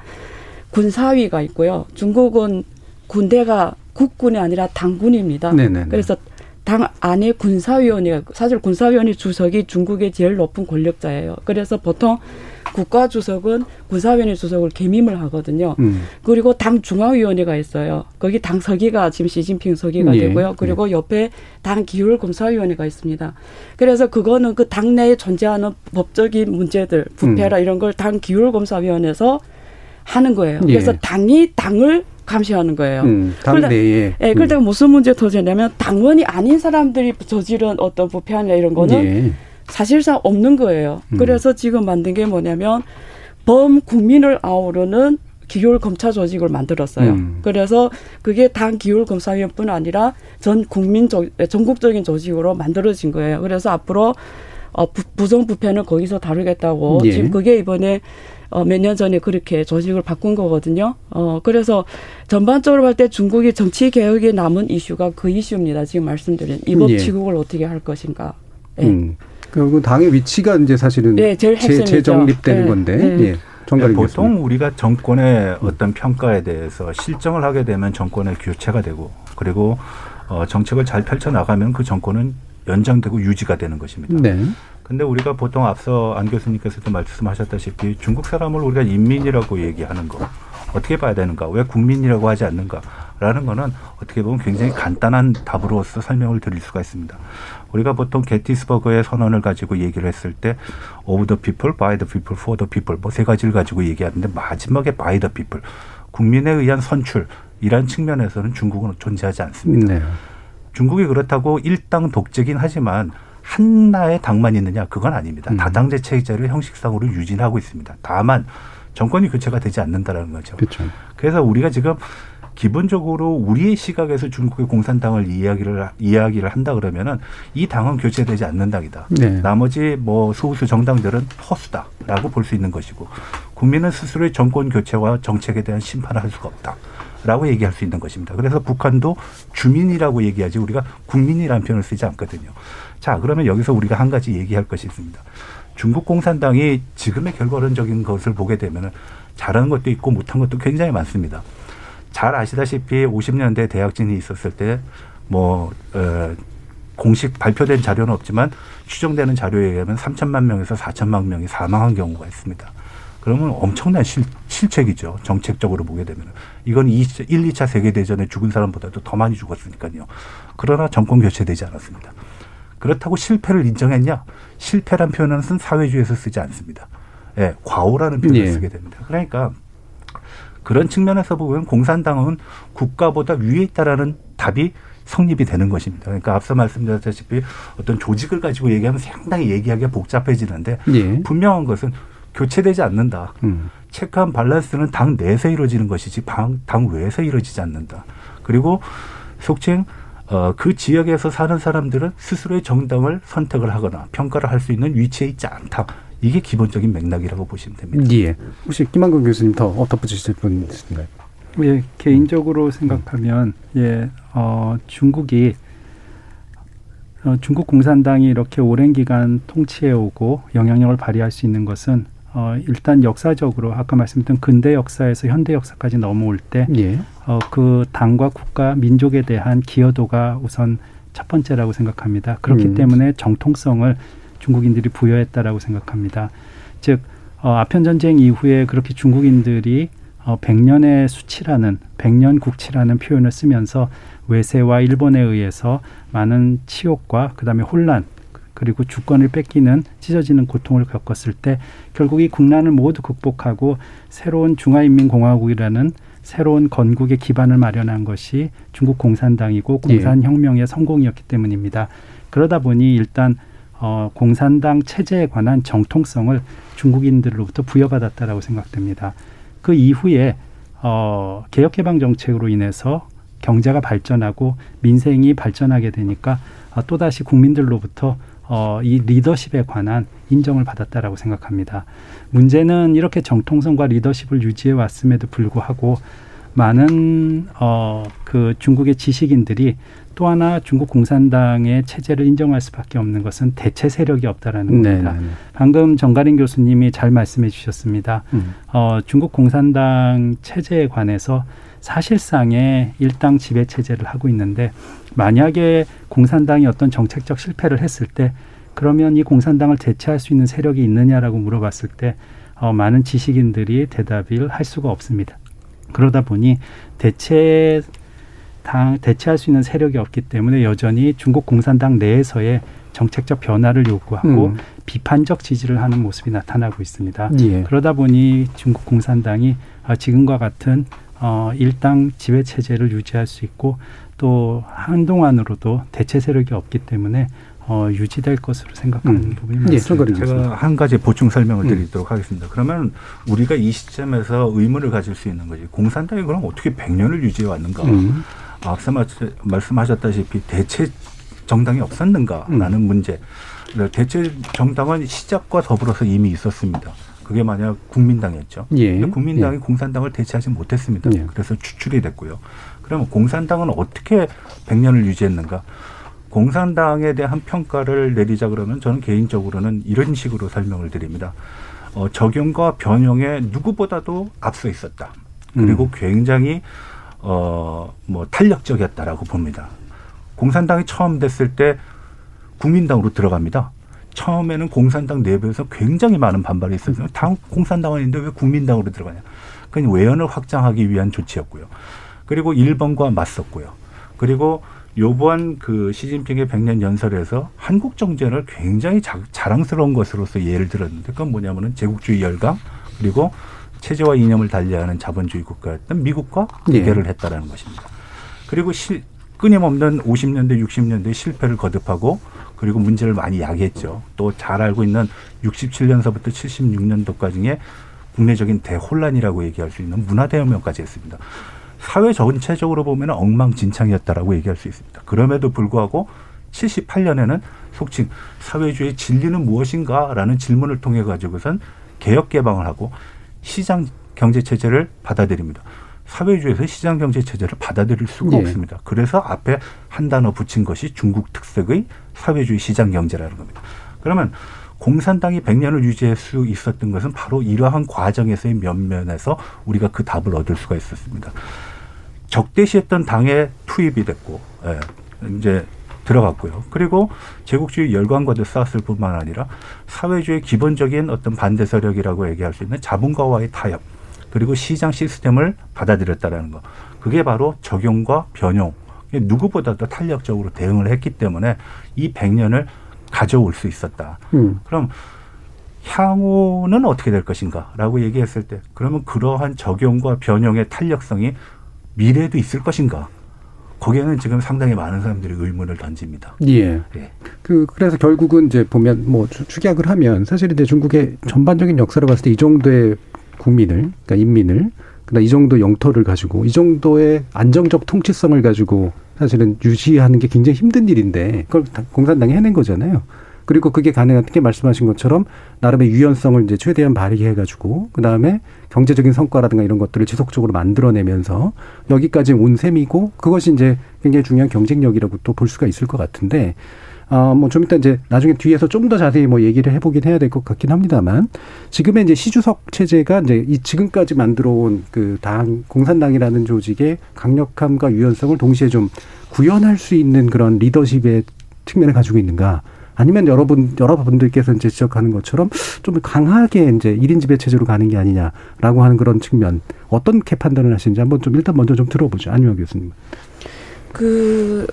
군사위가 있고요. 중국은 군대가 국군이 아니라 당군입니다. 네네네. 그래서 당 안에 군사위원회가 사실 군사위원회 주석이 중국의 제일 높은 권력자예요. 그래서 보통 국가 주석은 군사위원회 주석을 겸임을 하거든요. 음. 그리고 당 중앙위원회가 있어요. 거기 당 서기가 지금 시진핑 서기가 예. 되고요. 그리고 옆에 당 기율 검사위원회가 있습니다. 그래서 그거는 그 당내에 존재하는 법적인 문제들, 부패라 이런 걸 당 기율 검사위원회에서 하는 거예요. 음. 예. 그래서 당이 당을 감시하는 거예요. 음, 당 그러다- 내에. 예, 그러다가 무슨 문제 터지냐면 당원이 아닌 사람들이 저지른 어떤 부패나 이런 거는 예. 사실상 없는 거예요. 음. 그래서 지금 만든 게 뭐냐면 범 국민을 아우르는 기율 검찰 조직을 만들었어요. 음. 그래서 그게 당 기율 검사위원뿐 아니라 전 국민 조, 전국적인 조직으로 만들어진 거예요. 그래서 앞으로 어, 부, 부정부패는 거기서 다루겠다고 예. 지금 그게 이번에 어, 몇 년 전에 그렇게 조직을 바꾼 거거든요. 어, 그래서 전반적으로 볼 때 중국이 정치 개혁에 남은 이슈가 그 이슈입니다. 지금 말씀드린 이법 예. 치국을 어떻게 할 것인가. 예. 음. 결국 당의 위치가 이제 사실은 네, 제일 재, 핵심이죠. 재정립되는 네, 건데. 네. 예. 정가리 보통 교수님. 우리가 정권의 어떤 평가에 대해서 실정을 하게 되면 정권의 교체가 되고 그리고 어, 정책을 잘 펼쳐 나가면 그 정권은 연장되고 유지가 되는 것입니다. 네. 근데 우리가 보통 앞서 안 교수님께서도 말씀하셨다시피 중국 사람을 우리가 인민이라고 얘기하는 거 어떻게 봐야 되는가? 왜 국민이라고 하지 않는가? 라는 거는 어떻게 보면 굉장히 간단한 답으로서 설명을 드릴 수가 있습니다. 우리가 보통 게티스버그의 선언을 가지고 얘기를 했을 때 of the people, by the people, for the people 뭐 세 가지를 가지고 얘기하는데 마지막에 by the people 국민에 의한 선출 이란 측면에서는 중국은 존재하지 않습니다. 네. 중국이 그렇다고 일당 독재긴 하지만 한나의 당만 있느냐 그건 아닙니다. 음. 다당제 체제를 형식상으로 유진하고 있습니다. 다만 정권이 교체가 되지 않는다라는 거죠. 그렇죠. 그래서 우리가 지금 기본적으로 우리의 시각에서 중국의 공산당을 이야기를 이야기를 한다 그러면은 이 당은 교체되지 않는 당이다. 네. 나머지 뭐 소수 정당들은 허수다라고 볼 수 있는 것이고 국민은 스스로의 정권 교체와 정책에 대한 심판을 할 수가 없다. 라고 얘기할 수 있는 것입니다. 그래서 북한도 주민이라고 얘기하지 우리가 국민이라는 표현을 쓰지 않거든요. 자, 그러면 여기서 우리가 한 가지 얘기할 것이 있습니다. 중국 공산당이 지금의 결과론적인 것을 보게 되면은 잘하는 것도 있고 못한 것도 굉장히 많습니다. 잘 아시다시피 50년대 대학진이 있었을 때 뭐 어, 공식 발표된 자료는 없지만 추정되는 자료에 의하면 3천만 명에서 4천만 명이 사망한 경우가 있습니다. 그러면 엄청난 실, 실책이죠. 정책적으로 보게 되면. 이건 1, 2차 세계대전에 죽은 사람보다도 더 많이 죽었으니까요. 그러나 정권 교체되지 않았습니다. 그렇다고 실패를 인정했냐? 실패란 표현은 사회주의에서 쓰지 않습니다. 예, 과오라는 표현을 예. 쓰게 됩니다. 그러니까 그런 측면에서 보면 공산당은 국가보다 위에 있다라는 답이 성립이 되는 것입니다. 그러니까 앞서 말씀드렸다시피 어떤 조직을 가지고 얘기하면 상당히 얘기하기가 복잡해지는데 예. 분명한 것은 교체되지 않는다. 음. 체크한 밸런스는 당 내에서 이루어지는 것이지 당, 당 외에서 이루어지지 않는다. 그리고 속칭 어, 그 지역에서 사는 사람들은 스스로의 정당을 선택을 하거나 평가를 할 수 있는 위치에 있지 않다. 이게 기본적인 맥락이라고 보시면 됩니다. 예. 혹시 김한근 교수님 더 덧붙이실 분 있으신가요? 예, 개인적으로 생각하면 예, 어, 중국이 어, 중국 공산당이 이렇게 오랜 기간 통치해 오고 영향력을 발휘할 수 있는 것은 어, 일단 역사적으로 아까 말씀드린 근대 역사에서 현대 역사까지 넘어올 때 예. 어, 그 당과 국가, 민족에 대한 기여도가 우선 첫 번째라고 생각합니다. 그렇기 음. 때문에 정통성을 중국인들이 부여했다라고 생각합니다. 즉 어, 아편 전쟁 이후에 그렇게 중국인들이 어, 백년의 수치라는 백년 국치라는 표현을 쓰면서 외세와 일본에 의해서 많은 치욕과 그다음에 혼란 그리고 주권을 뺏기는 찢어지는 고통을 겪었을 때 결국 이 국난을 모두 극복하고 새로운 중화인민공화국이라는 새로운 건국의 기반을 마련한 것이 중국 공산당이고 예. 공산혁명의 성공이었기 때문입니다. 그러다 보니 일단 어, 공산당 체제에 관한 정통성을 중국인들로부터 부여받았다라고 생각됩니다. 그 이후에 어, 개혁개방 정책으로 인해서 경제가 발전하고 민생이 발전하게 되니까 어, 또다시 국민들로부터 어, 이 리더십에 관한 인정을 받았다라고 생각합니다. 문제는 이렇게 정통성과 리더십을 유지해 왔음에도 불구하고 많은 어, 그 중국의 지식인들이 또 하나 중국 공산당의 체제를 인정할 수밖에 없는 것은 대체 세력이 없다라는 네, 겁니다. 네, 네. 방금 정가린 교수님이 잘 말씀해 주셨습니다. 음. 어, 중국 공산당 체제에 관해서 사실상의 일당 지배 체제를 하고 있는데 만약에 공산당이 어떤 정책적 실패를 했을 때 그러면 이 공산당을 대체할 수 있는 세력이 있느냐라고 물어봤을 때 어, 많은 지식인들이 대답을 할 수가 없습니다. 그러다 보니 대체 당 대체할 수 있는 세력이 없기 때문에 여전히 중국 공산당 내에서의 정책적 변화를 요구하고 음. 비판적 지지를 하는 모습이 나타나고 있습니다. 예. 그러다 보니 중국 공산당이 어, 지금과 같은 어, 일당 지배 체제를 유지할 수 있고 또 한동안으로도 대체 세력이 없기 때문에 어, 유지될 것으로 생각하는 음. 부분이 예, 많습니다. 정거리 제가 한 가지 보충 설명을 음. 드리도록 하겠습니다. 그러면 우리가 이 시점에서 의문을 가질 수 있는 거지. 공산당이 그럼 어떻게 100년을 유지해 왔는가? 음. 앞서 마- 말씀하셨다시피 대체 정당이 없었는가라는 음. 문제. 대체 정당은 시작과 더불어서 이미 있었습니다. 그게 만약 국민당이었죠. 예. 근데 국민당이 예. 공산당을 대체하지 못했습니다. 예. 그래서 추출이 됐고요. 그러면 공산당은 어떻게 100년을 유지했는가? 공산당에 대한 평가를 내리자 그러면 저는 개인적으로는 이런 식으로 설명을 드립니다. 어, 적용과 변형에 누구보다도 앞서 있었다. 그리고 음. 굉장히 어, 뭐 탄력적이었다라고 봅니다. 공산당이 처음 됐을 때 국민당으로 들어갑니다. 처음에는 공산당 내부에서 굉장히 많은 반발이 있었어요. 당 공산당 아닌데 왜 국민당으로 들어가냐? 그건 외연을 확장하기 위한 조치였고요. 그리고 일본과 맞섰고요. 그리고 요번 그 시진핑의 백년 연설에서 한국 정전을 굉장히 자, 자랑스러운 것으로서 예를 들었는데 그건 뭐냐면은 제국주의 열강 그리고 체제와 이념을 달리하는 자본주의 국가였던 미국과 예. 대결을 했다라는 것입니다. 그리고 실, 끊임없는 50년대, 60년대 실패를 거듭하고 그리고 문제를 많이 야기했죠. 또 잘 알고 있는 67년서부터 76년도까지의 국내적인 대혼란이라고 얘기할 수 있는 문화대혁명까지 했습니다. 사회 전체적으로 보면 엉망진창이었다라고 얘기할 수 있습니다. 그럼에도 불구하고 78년에는 속칭 사회주의 진리는 무엇인가라는 질문을 통해 가지고선 개혁 개방을 하고 시장 경제 체제를 받아들입니다. 사회주의에서 시장 경제 체제를 받아들일 수가 예. 없습니다. 그래서 앞에 한 단어 붙인 것이 중국 특색의 사회주의 시장 경제라는 겁니다. 그러면 공산당이 100년을 유지할 수 있었던 것은 바로 이러한 과정에서의 면면에서 우리가 그 답을 얻을 수가 있었습니다. 적대시했던 당에 투입이 됐고, 예, 이제 들어갔고요. 그리고 제국주의 열광과도 싸웠을 뿐만 아니라 사회주의 기본적인 어떤 반대 세력이라고 얘기할 수 있는 자본가와의 타협, 그리고 시장 시스템을 받아들였다라는 거. 그게 바로 적용과 변용. 누구보다도 탄력적으로 대응을 했기 때문에 이 100년을 가져올 수 있었다. 음. 그럼 향후는 어떻게 될 것인가라고 얘기했을 때 그러면 그러한 적용과 변형의 탄력성이 미래에도 있을 것인가? 거기에는 지금 상당히 많은 사람들이 의문을 던집니다. 예. 예. 그 그래서 결국은 이제 보면 뭐 추- 축약을 하면 사실 이제 중국의 전반적인 역사를 봤을 때 이 정도의 국민을 그러니까 인민을 그다음 이 정도 영토를 가지고 이 정도의 안정적 통치성을 가지고 사실은 유지하는 게 굉장히 힘든 일인데 그걸 다 공산당이 해낸 거잖아요. 그리고 그게 가능한 게 말씀하신 것처럼 나름의 유연성을 이제 최대한 발휘해 가지고 그다음에 경제적인 성과라든가 이런 것들을 지속적으로 만들어내면서 여기까지 온 셈이고 그것이 이제 굉장히 중요한 경쟁력이라고 또 볼 수가 있을 것 같은데 아, 뭐좀 이따 이제 나중에 뒤에서 좀 더 자세히 뭐 얘기를 해보긴 해야 될 것 같긴 합니다만 지금의 이제 시주석 체제가 이제 이 지금까지 만들어온 그 당 공산당이라는 조직의 강력함과 유연성을 동시에 좀 구현할 수 있는 그런 리더십의 측면을 가지고 있는가? 아니면 여러분 여러분들께서 이제 지적하는 것처럼 좀 강하게 이제 일인 지배 체제로 가는 게 아니냐라고 하는 그런 측면 어떻게 판단을 하시는지 한번 좀 일단 먼저 좀 들어보죠. 안유영 교수님. 그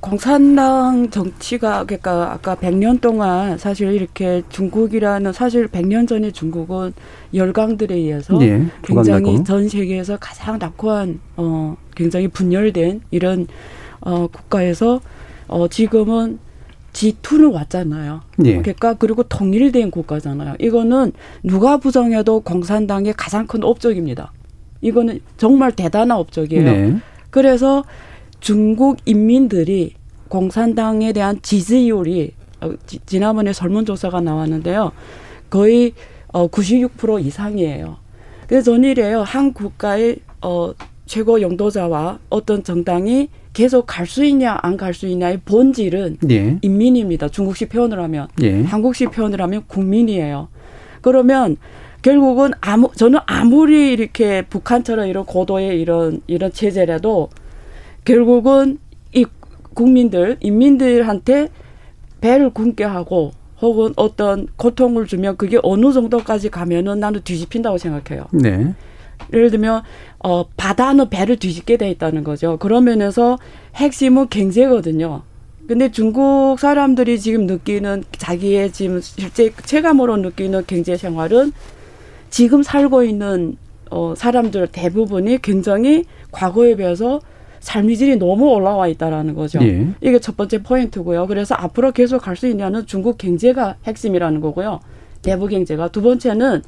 공산당 정치가 그러니까 아까 100년 동안 사실 이렇게 중국이라는 사실 100년 전에 중국은 열강들에 의해서 예, 굉장히. 전 세계에서 가장 낙후한 어 굉장히 분열된 이런 어 국가에서 어 지금은 G2는 왔잖아요. 예. 그러니까 그리고 통일된 국가잖아요. 이거는 누가 부정해도 공산당의 가장 큰 업적입니다. 이거는 정말 대단한 업적이에요. 네. 그래서 중국 인민들이 공산당에 대한 지지율이 어, 지- 지난번에 설문조사가 나왔는데요. 거의 어, 96% 이상이에요. 그래서 저는 이래요. 한 국가의 어, 최고 영도자와 어떤 정당이 계속 갈 수 있냐 안 갈 수 있냐의 본질은 예. 인민입니다. 중국식 표현을 하면 예. 한국식 표현을 하면 국민이에요. 그러면 결국은 아무 저는 아무리 이렇게 북한처럼 이런 고도의 이런 이런 체제라도 결국은 이 국민들 인민들한테 배를 굶게 하고 혹은 어떤 고통을 주면 그게 어느 정도까지 가면은 나는 뒤집힌다고 생각해요. 네. 예를 들면 어 바다는 배를 뒤집게 돼 있다는 거죠. 그런 면에서 핵심은 경제거든요. 근데 중국 사람들이 지금 느끼는 자기의 지금 실제 체감으로 느끼는 경제 생활은 지금 살고 있는 어 사람들 대부분이 굉장히 과거에 비해서 삶의 질이 너무 올라와 있다라는 거죠. 예. 이게 첫 번째 포인트고요. 그래서 앞으로 계속 갈 수 있냐는 중국 경제가 핵심이라는 거고요. 대부 경제가 두 번째는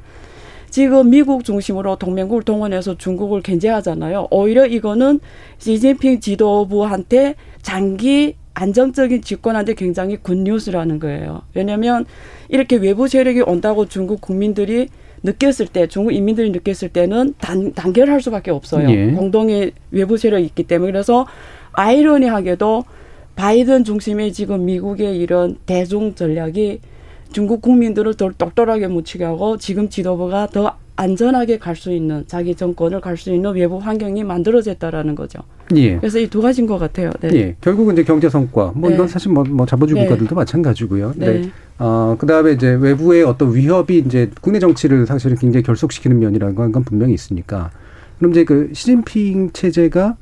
지금 미국 중심으로 동맹국을 동원해서 중국을 견제하잖아요. 오히려 이거는 시진핑 지도부한테 장기 안정적인 집권한테 굉장히 굿뉴스라는 거예요. 왜냐하면 이렇게 외부 세력이 온다고 중국 국민들이 느꼈을 때, 중국 인민들이 느꼈을 때는 단, 단결할 수밖에 없어요. 예. 공동의 외부 세력이 있기 때문에. 그래서 아이러니하게도 바이든 중심의 지금 미국의 이런 대중 전략이 중국 국민들을 더 똑똑하게 묻히게 하고 지금 지도부가 더 안전하게 갈 수 있는 자기 정권을 갈 수 있는 외부 환경이 만들어졌다라는 거죠. 예. 그래서 이 두 가지인 것 같아요. 네. 예. 결국은 이제 경제 성과. 뭐 네. 이건 사실 뭐, 뭐 자본주의 네. 국가들도 마찬가지고요. 네. 네. 어, 그 다음에 이제 외부의 어떤 위협이 이제 국내 정치를 사실은 굉장히 결속시키는 면이라는 건 분명히 있으니까. 그럼 이제 그 시진핑 체제가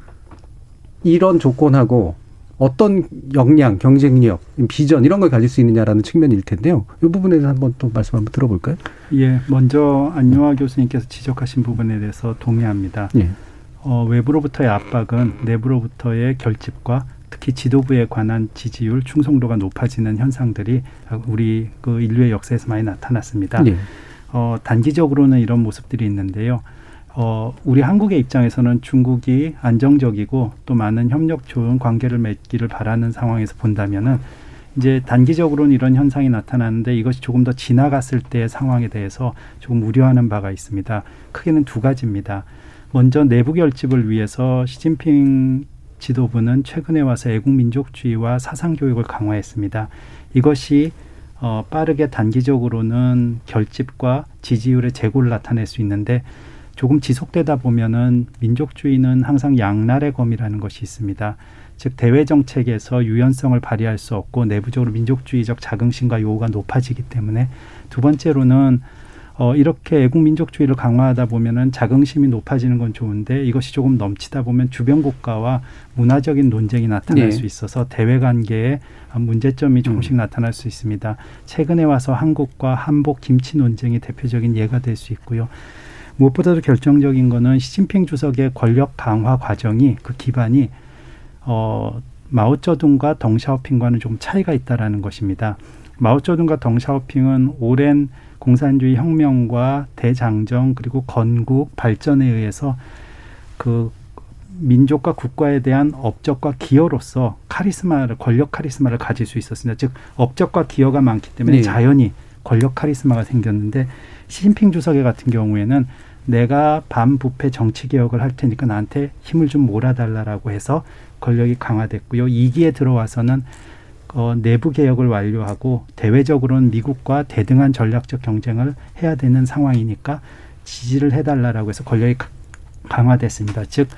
이런 조건하고 어떤 역량, 경쟁력, 비전 이런 걸 가질 수 있느냐라는 측면일 텐데요. 이 부분에 대해서 한번 또 말씀 한번 들어볼까요? 예, 먼저 안용화 교수님께서 지적하신 부분에 대해서 동의합니다. 예. 어, 외부로부터의 압박은 내부로부터의 결집과 특히 지도부에 관한 지지율, 충성도가 높아지는 현상들이 우리 그 인류의 역사에서 많이 나타났습니다. 예. 어, 단기적으로는 이런 모습들이 있는데요. 어, 우리 한국의 입장에서는 중국이 안정적이고 또 많은 협력 좋은 관계를 맺기를 바라는 상황에서 본다면은 이제 단기적으로는 이런 현상이 나타나는데 이것이 조금 더 지나갔을 때의 상황에 대해서 조금 우려하는 바가 있습니다. 크게는 두 가지입니다. 먼저 내부 결집을 위해서 시진핑 지도부는 최근에 와서 애국민족주의와 사상교육을 강화했습니다. 이것이 어, 빠르게 단기적으로는 결집과 지지율의 재고를 나타낼 수 있는데 조금 지속되다 보면은 민족주의는 항상 양날의 검이라는 것이 있습니다. 즉 대외 정책에서 유연성을 발휘할 수 없고 내부적으로 민족주의적 자긍심과 요구가 높아지기 때문에 두 번째로는 어, 이렇게 애국 민족주의를 강화하다 보면은 자긍심이 높아지는 건 좋은데 이것이 조금 넘치다 보면 주변 국가와 문화적인 논쟁이 나타날 네. 수 있어서 대외 관계에 문제점이 조금씩 나타날 수 있습니다. 최근에 와서 한국과 한복 김치 논쟁이 대표적인 예가 될 수 있고요. 무엇보다도 결정적인 거는 시진핑 주석의 권력 강화 과정이 그 기반이 어 마오쩌둥과 덩샤오핑과는 좀 차이가 있다라는 것입니다. 마오쩌둥과 덩샤오핑은 오랜 공산주의 혁명과 대장정 그리고 건국 발전에 의해서 그 민족과 국가에 대한 업적과 기여로서 카리스마를 권력 카리스마를 가질 수 있었습니다. 즉 업적과 기여가 많기 때문에 네. 자연히 권력 카리스마가 생겼는데 시진핑 주석의 같은 경우에는 내가 반부패 정치 개혁을 할 테니까 나한테 힘을 좀 몰아달라라고 해서 권력이 강화됐고요. 이기에 들어와서는 어, 내부 개혁을 완료하고 대외적으로는 미국과 대등한 전략적 경쟁을 해야 되는 상황이니까 지지를 해달라라고 해서 권력이 가- 강화됐습니다. 즉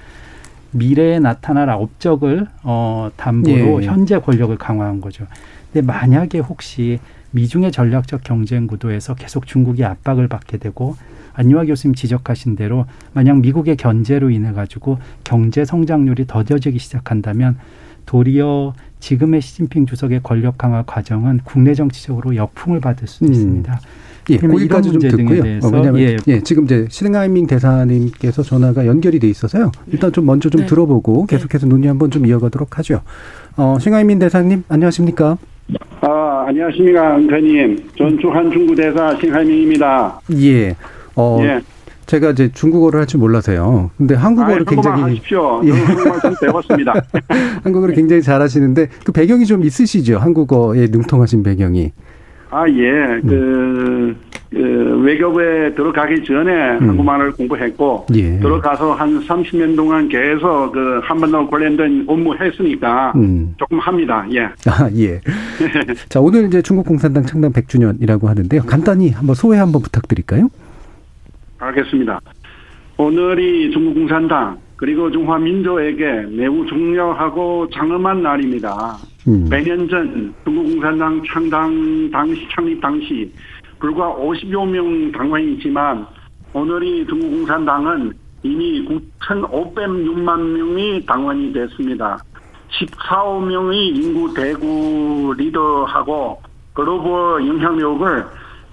미래에 나타날 업적을 어, 담보로 예. 현재 권력을 강화한 거죠. 근데 만약에 혹시 미중의 전략적 경쟁 구도에서 계속 중국이 압박을 받게 되고 안유아 교수님 지적하신 대로 만약 미국의 견제로 인해 가지고 경제 성장률이 더뎌지기 시작한다면 도리어 지금의 시진핑 주석의 권력 강화 과정은 국내 정치적으로 역풍을 받을 수도 음. 있습니다. 예, 거기까지 좀 듣고요. 어, 왜냐하면 예. 예. 지금 이제 신하이밍 대사님께서 전화가 연결이 돼 있어서요. 일단 좀 먼저 좀 네. 들어보고 계속해서 논의 한번 좀 이어가도록 하죠. 어, 신하이밍 대사님 안녕하십니까? 아, 안녕하십니까, 은퇴님. 전주한 중구 대사 신하민입니다. 예. 어, 예. 제가 이제 중국어를 할 줄 몰라서요. 근데 한국어를 한국말 굉장히 하십시오. 예. 저는 한국말 좀 배웠습니다. 한국어를 굉장히 잘하시는데 그 배경이 좀 있으시죠? 한국어에 능통하신 배경이. 아, 예. 그, 그 외교부에 들어가기 전에 음. 한국말을 공부했고, 예. 들어가서 한 30년 동안 계속 그 한반도 관련된 업무 했으니까 음. 조금 합니다. 예. 아, 예. 자, 오늘 이제 중국 공산당 창당 100주년이라고 하는데요. 간단히 한번 소회 한번 부탁드릴까요? 알겠습니다. 오늘이 중국 공산당 그리고 중화 민족에게 매우 중요하고 장엄한 날입니다. 음. 100년 전 중국 공산당 창당 당시 창립 당시 불과 50여 명 당원이지만 오늘이 중국 공산당은 이미 9,506만 명이 당원이 됐습니다. 14억 명의 인구 대구 리더하고 글로벌 영향력을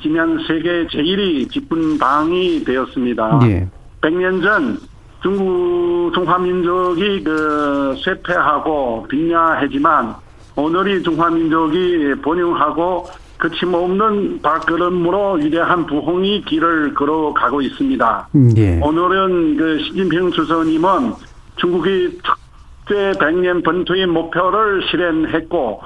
지난 세계 제1위 집권당이 되었습니다. 예. 100년 전 중국 중화민족이 그 쇠퇴하고 빈야하지만 오늘이 중화민족이 번영하고 거침없는 발걸음으로 위대한 부흥이 길을 걸어가고 있습니다. 음, 예. 오늘은 그 시진핑 주석님은 중국이 특제 100년 번투의 목표를 실현했고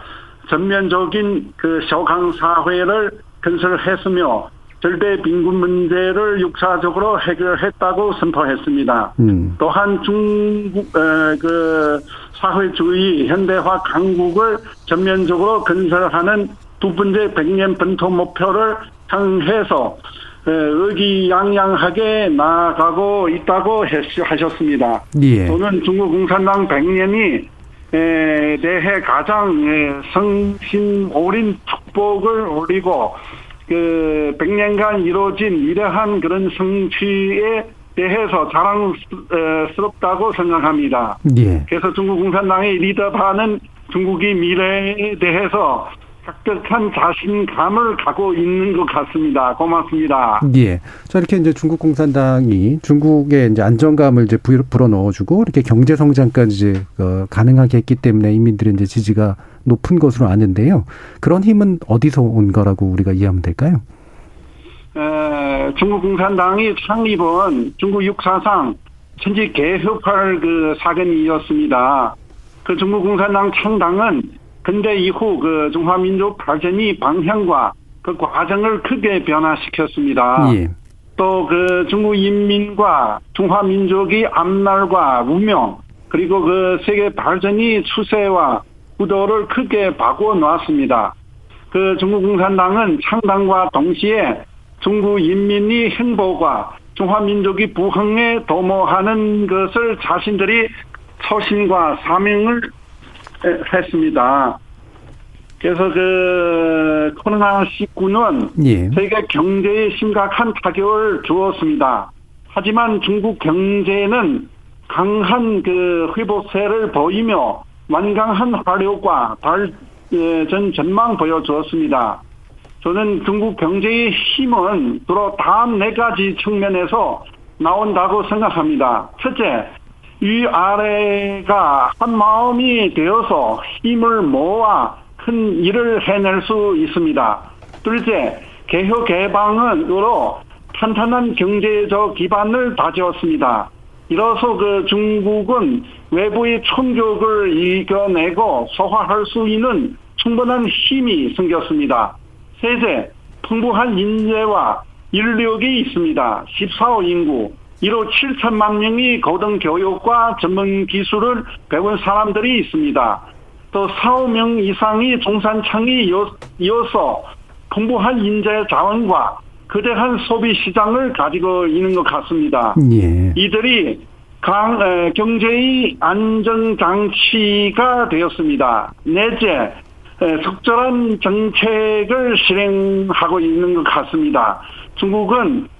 전면적인 그 서강 사회를 건설했으며 절대 빈곤 문제를 육사적으로 해결했다고 선포했습니다. 음. 또한 중국 에, 그 사회주의 현대화 강국을 전면적으로 건설하는 두 번째 백년 번토 목표를 향해서 에, 의기양양하게 나아가고 있다고 했- 하셨습니다. 예. 저는 중국 공산당 100년이 에 대해 가장 에, 성신 오린 축복을 올리고 그 100년간 이루어진 위대한 그런 성취에 대해서 자랑스럽다고 생각합니다. 예. 그래서 중국 공산당의 리더파는 중국의 미래에 대해서 각별한 자신감을 갖고 있는 것 같습니다. 고맙습니다. 예. 자, 이렇게 이제 중국 공산당이 중국의 이제 안정감을 이제 불- 불어넣어주고 이렇게 경제 성장까지 이제 어, 가능하게 했기 때문에 인민들의 이제 지지가 높은 것으로 아는데요. 그런 힘은 어디서 온 거라고 우리가 이해하면 될까요? 에, 중국 공산당이 창립은 중국 역사상 천지 개혁할 그 사건이었습니다. 그 중국 공산당 창당은 근대 이후 그 중화민족 발전이 방향과 그 과정을 크게 변화시켰습니다. 예. 또그 중국 인민과 중화민족의 앞날과 운명 그리고 그 세계 발전이 추세와 구도를 크게 바꿔 놓았습니다. 그 중국 공산당은 창당과 동시에 중국 인민이 행복과 중화민족이 부흥에 도모하는 것을 자신들이 처신과 사명을 에, 했습니다. 그래서 그 코로나 19는 예. 세계 경제에 심각한 타격을 주었습니다. 하지만 중국 경제는 강한 그 회복세를 보이며 완강한 화력과 발전 전망 보여주었습니다. 저는 중국 경제의 힘은 주로 다음 네 가지 측면에서 나온다고 생각합니다. 첫째, 위아래가 한 마음이 되어서 힘을 모아 큰 일을 해낼 수 있습니다. 둘째, 개혁 개방은으로 탄탄한 경제적 기반을 다지었습니다. 이로써 그 중국은 외부의 충격을 이겨내고 소화할 수 있는 충분한 힘이 생겼습니다. 셋째, 풍부한 인재와 인력이 있습니다. 14호 인구, 1호 7천만 명이 고등교육과 전문 기술을 배운 사람들이 있습니다. 또 4, 5명 이상이 종산청이 이어- 이어서 풍부한 인재 자원과 거대한 소비 시장을 가지고 있는 것 같습니다. 예. 이들이 강, 에, 경제의 안정장치가 되었습니다. 에, 적절한 정책을 실행하고 있는 것 같습니다. 중국은 에,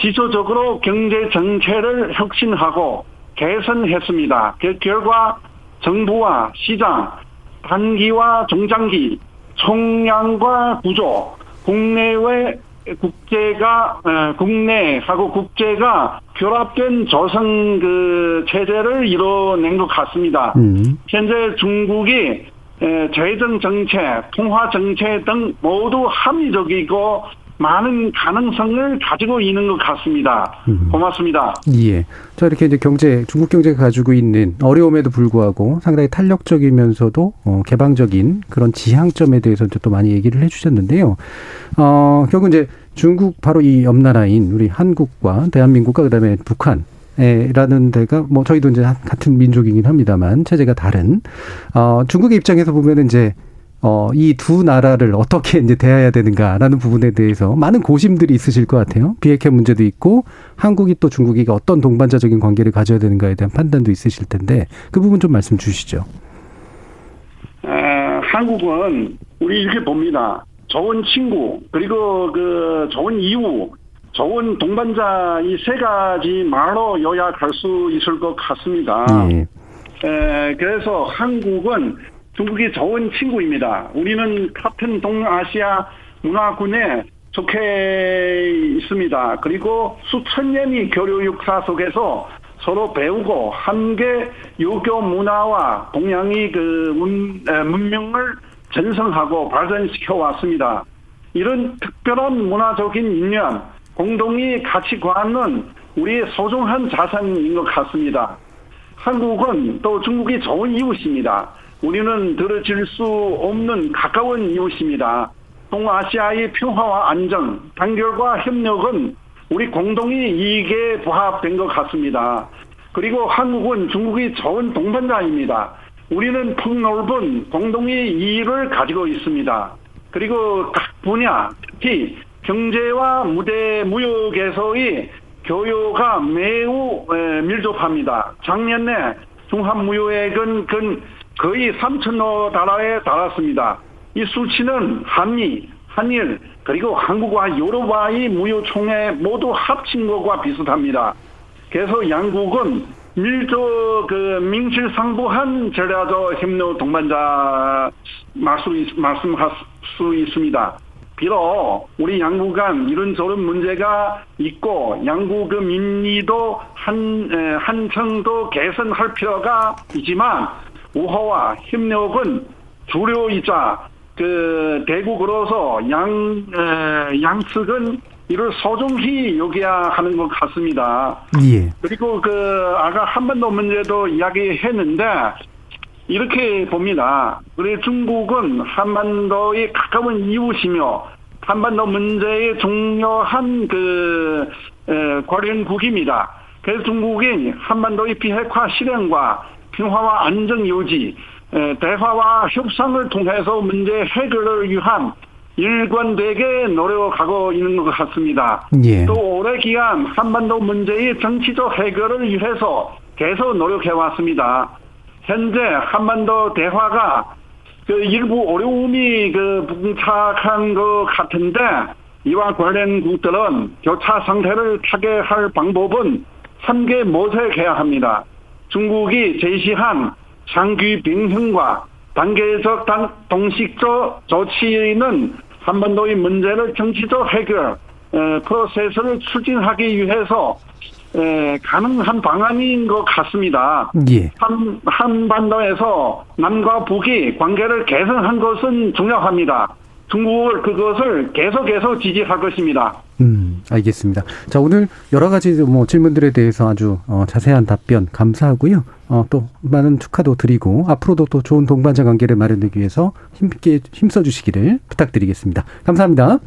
지속적으로 경제 정책을 혁신하고 개선했습니다. 그 결과 정부와 시장, 단기와 중장기, 총량과 구조, 국내외 국제가 에, 국내하고 국제가 결합된 조성 그 체제를 이뤄낸 것 같습니다. 음. 현재 중국이 에, 재정 정책, 통화 정책 등 모두 합리적이고 많은 가능성을 가지고 있는 것 같습니다. 고맙습니다. 예. 자, 이렇게 이제 경제, 중국 경제가 가지고 있는 어려움에도 불구하고 상당히 탄력적이면서도 어, 개방적인 그런 지향점에 대해서 이제 또 많이 얘기를 해 주셨는데요. 어, 결국 이제 중국 바로 이 옆나라인 우리 한국과 대한민국과 그다음에 북한 에라는 데가 뭐 저희도 이제 같은 민족이긴 합니다만 체제가 다른 어 중국의 입장에서 보면은 이제 어, 이 두 나라를 어떻게 이제 대해야 되는가라는 부분에 대해서 많은 고심들이 있으실 것 같아요. 비핵화 문제도 있고 한국이 또 중국이 어떤 동반자적인 관계를 가져야 되는가에 대한 판단도 있으실 텐데 그 부분 좀 말씀 주시죠. 에, 한국은 우리 이렇게 봅니다. 좋은 친구 그리고 그 좋은 이웃, 좋은 동반자 이 세 가지 말로 요약할 수 있을 것 같습니다. 예. 에, 그래서 한국은 중국이 좋은 친구입니다. 우리는 같은 동아시아 문화군에 속해 있습니다. 그리고 수천 년의 교류 역사 속에서 서로 배우고 함께 유교 문화와 동양의 그 문, 에, 문명을 전성하고 발전시켜 왔습니다. 이런 특별한 문화적인 인연, 공동의 가치관은 우리의 소중한 자산인 것 같습니다. 한국은 또 중국이 좋은 이웃입니다. 우리는 들어질 수 없는 가까운 이웃입니다. 동아시아의 평화와 안정, 단결과 협력은 우리 공동의 이익에 부합된 것 같습니다. 그리고 한국은 중국이 좋은 동반자입니다. 우리는 폭넓은 공동의 이익을 가지고 있습니다. 그리고 각 분야, 특히 경제와 무대 무역에서의 교류가 매우 에, 밀접합니다. 작년에 중한 무역액은 근 거의 3천억 달러에 달았습니다. 이 수치는 한미, 한일, 그리고 한국과 유럽과의 무역 총액 모두 합친 것과 비슷합니다. 그래서 양국은 밀접 그 민실상부한 전략적 협력 동반자 말씀할 수 있습니다. 비록 우리 양국 간 이런저런 문제가 있고 양국 의 민리도 한 한층도 개선할 필요가 있지만 우호와 협력은 주류이자 그 대국으로서 양 에, 양측은 이를 소중히 여겨야 하는 것 같습니다. 예. 그리고 그 아까 한반도 문제도 이야기했는데 이렇게 봅니다. 우리 중국은 한반도에 가까운 이웃이며 한반도 문제의 중요한 그 에, 관련국입니다. 그래서 중국이 한반도의 비핵화 실행과 평화와 안정 유지, 에, 대화와 협상을 통해서 문제 해결을 위한 일관되게 노력하고 있는 것 같습니다. 예. 또 오래 기간 한반도 문제의 정치적 해결을 위해서 계속 노력해 왔습니다. 현재 한반도 대화가 그 일부 어려움이 그 봉착한 것 같은데 이와 관련 국들은 교차 상태를 타개할 방법은 함께 모색해야 합니다. 중국이 제시한 장기 bình衡과 단계적 단, 동식적 조치는 한반도의 문제를 정치적 해결 에, 프로세스를 추진하기 위해서 에, 가능한 방안인 것 같습니다. 예. 한, 한반도에서 남과 북이 관계를 개선한 것은 중요합니다. 중국을 그것을 계속해서 지지할 것입니다. 음, 알겠습니다. 자, 오늘 여러 가지 뭐 질문들에 대해서 아주 어, 자세한 답변 감사하고요. 어, 또 많은 축하도 드리고 앞으로도 또 좋은 동반자 관계를 마련하기 위해서 힘있게 힘써 주시기를 부탁드리겠습니다. 감사합니다.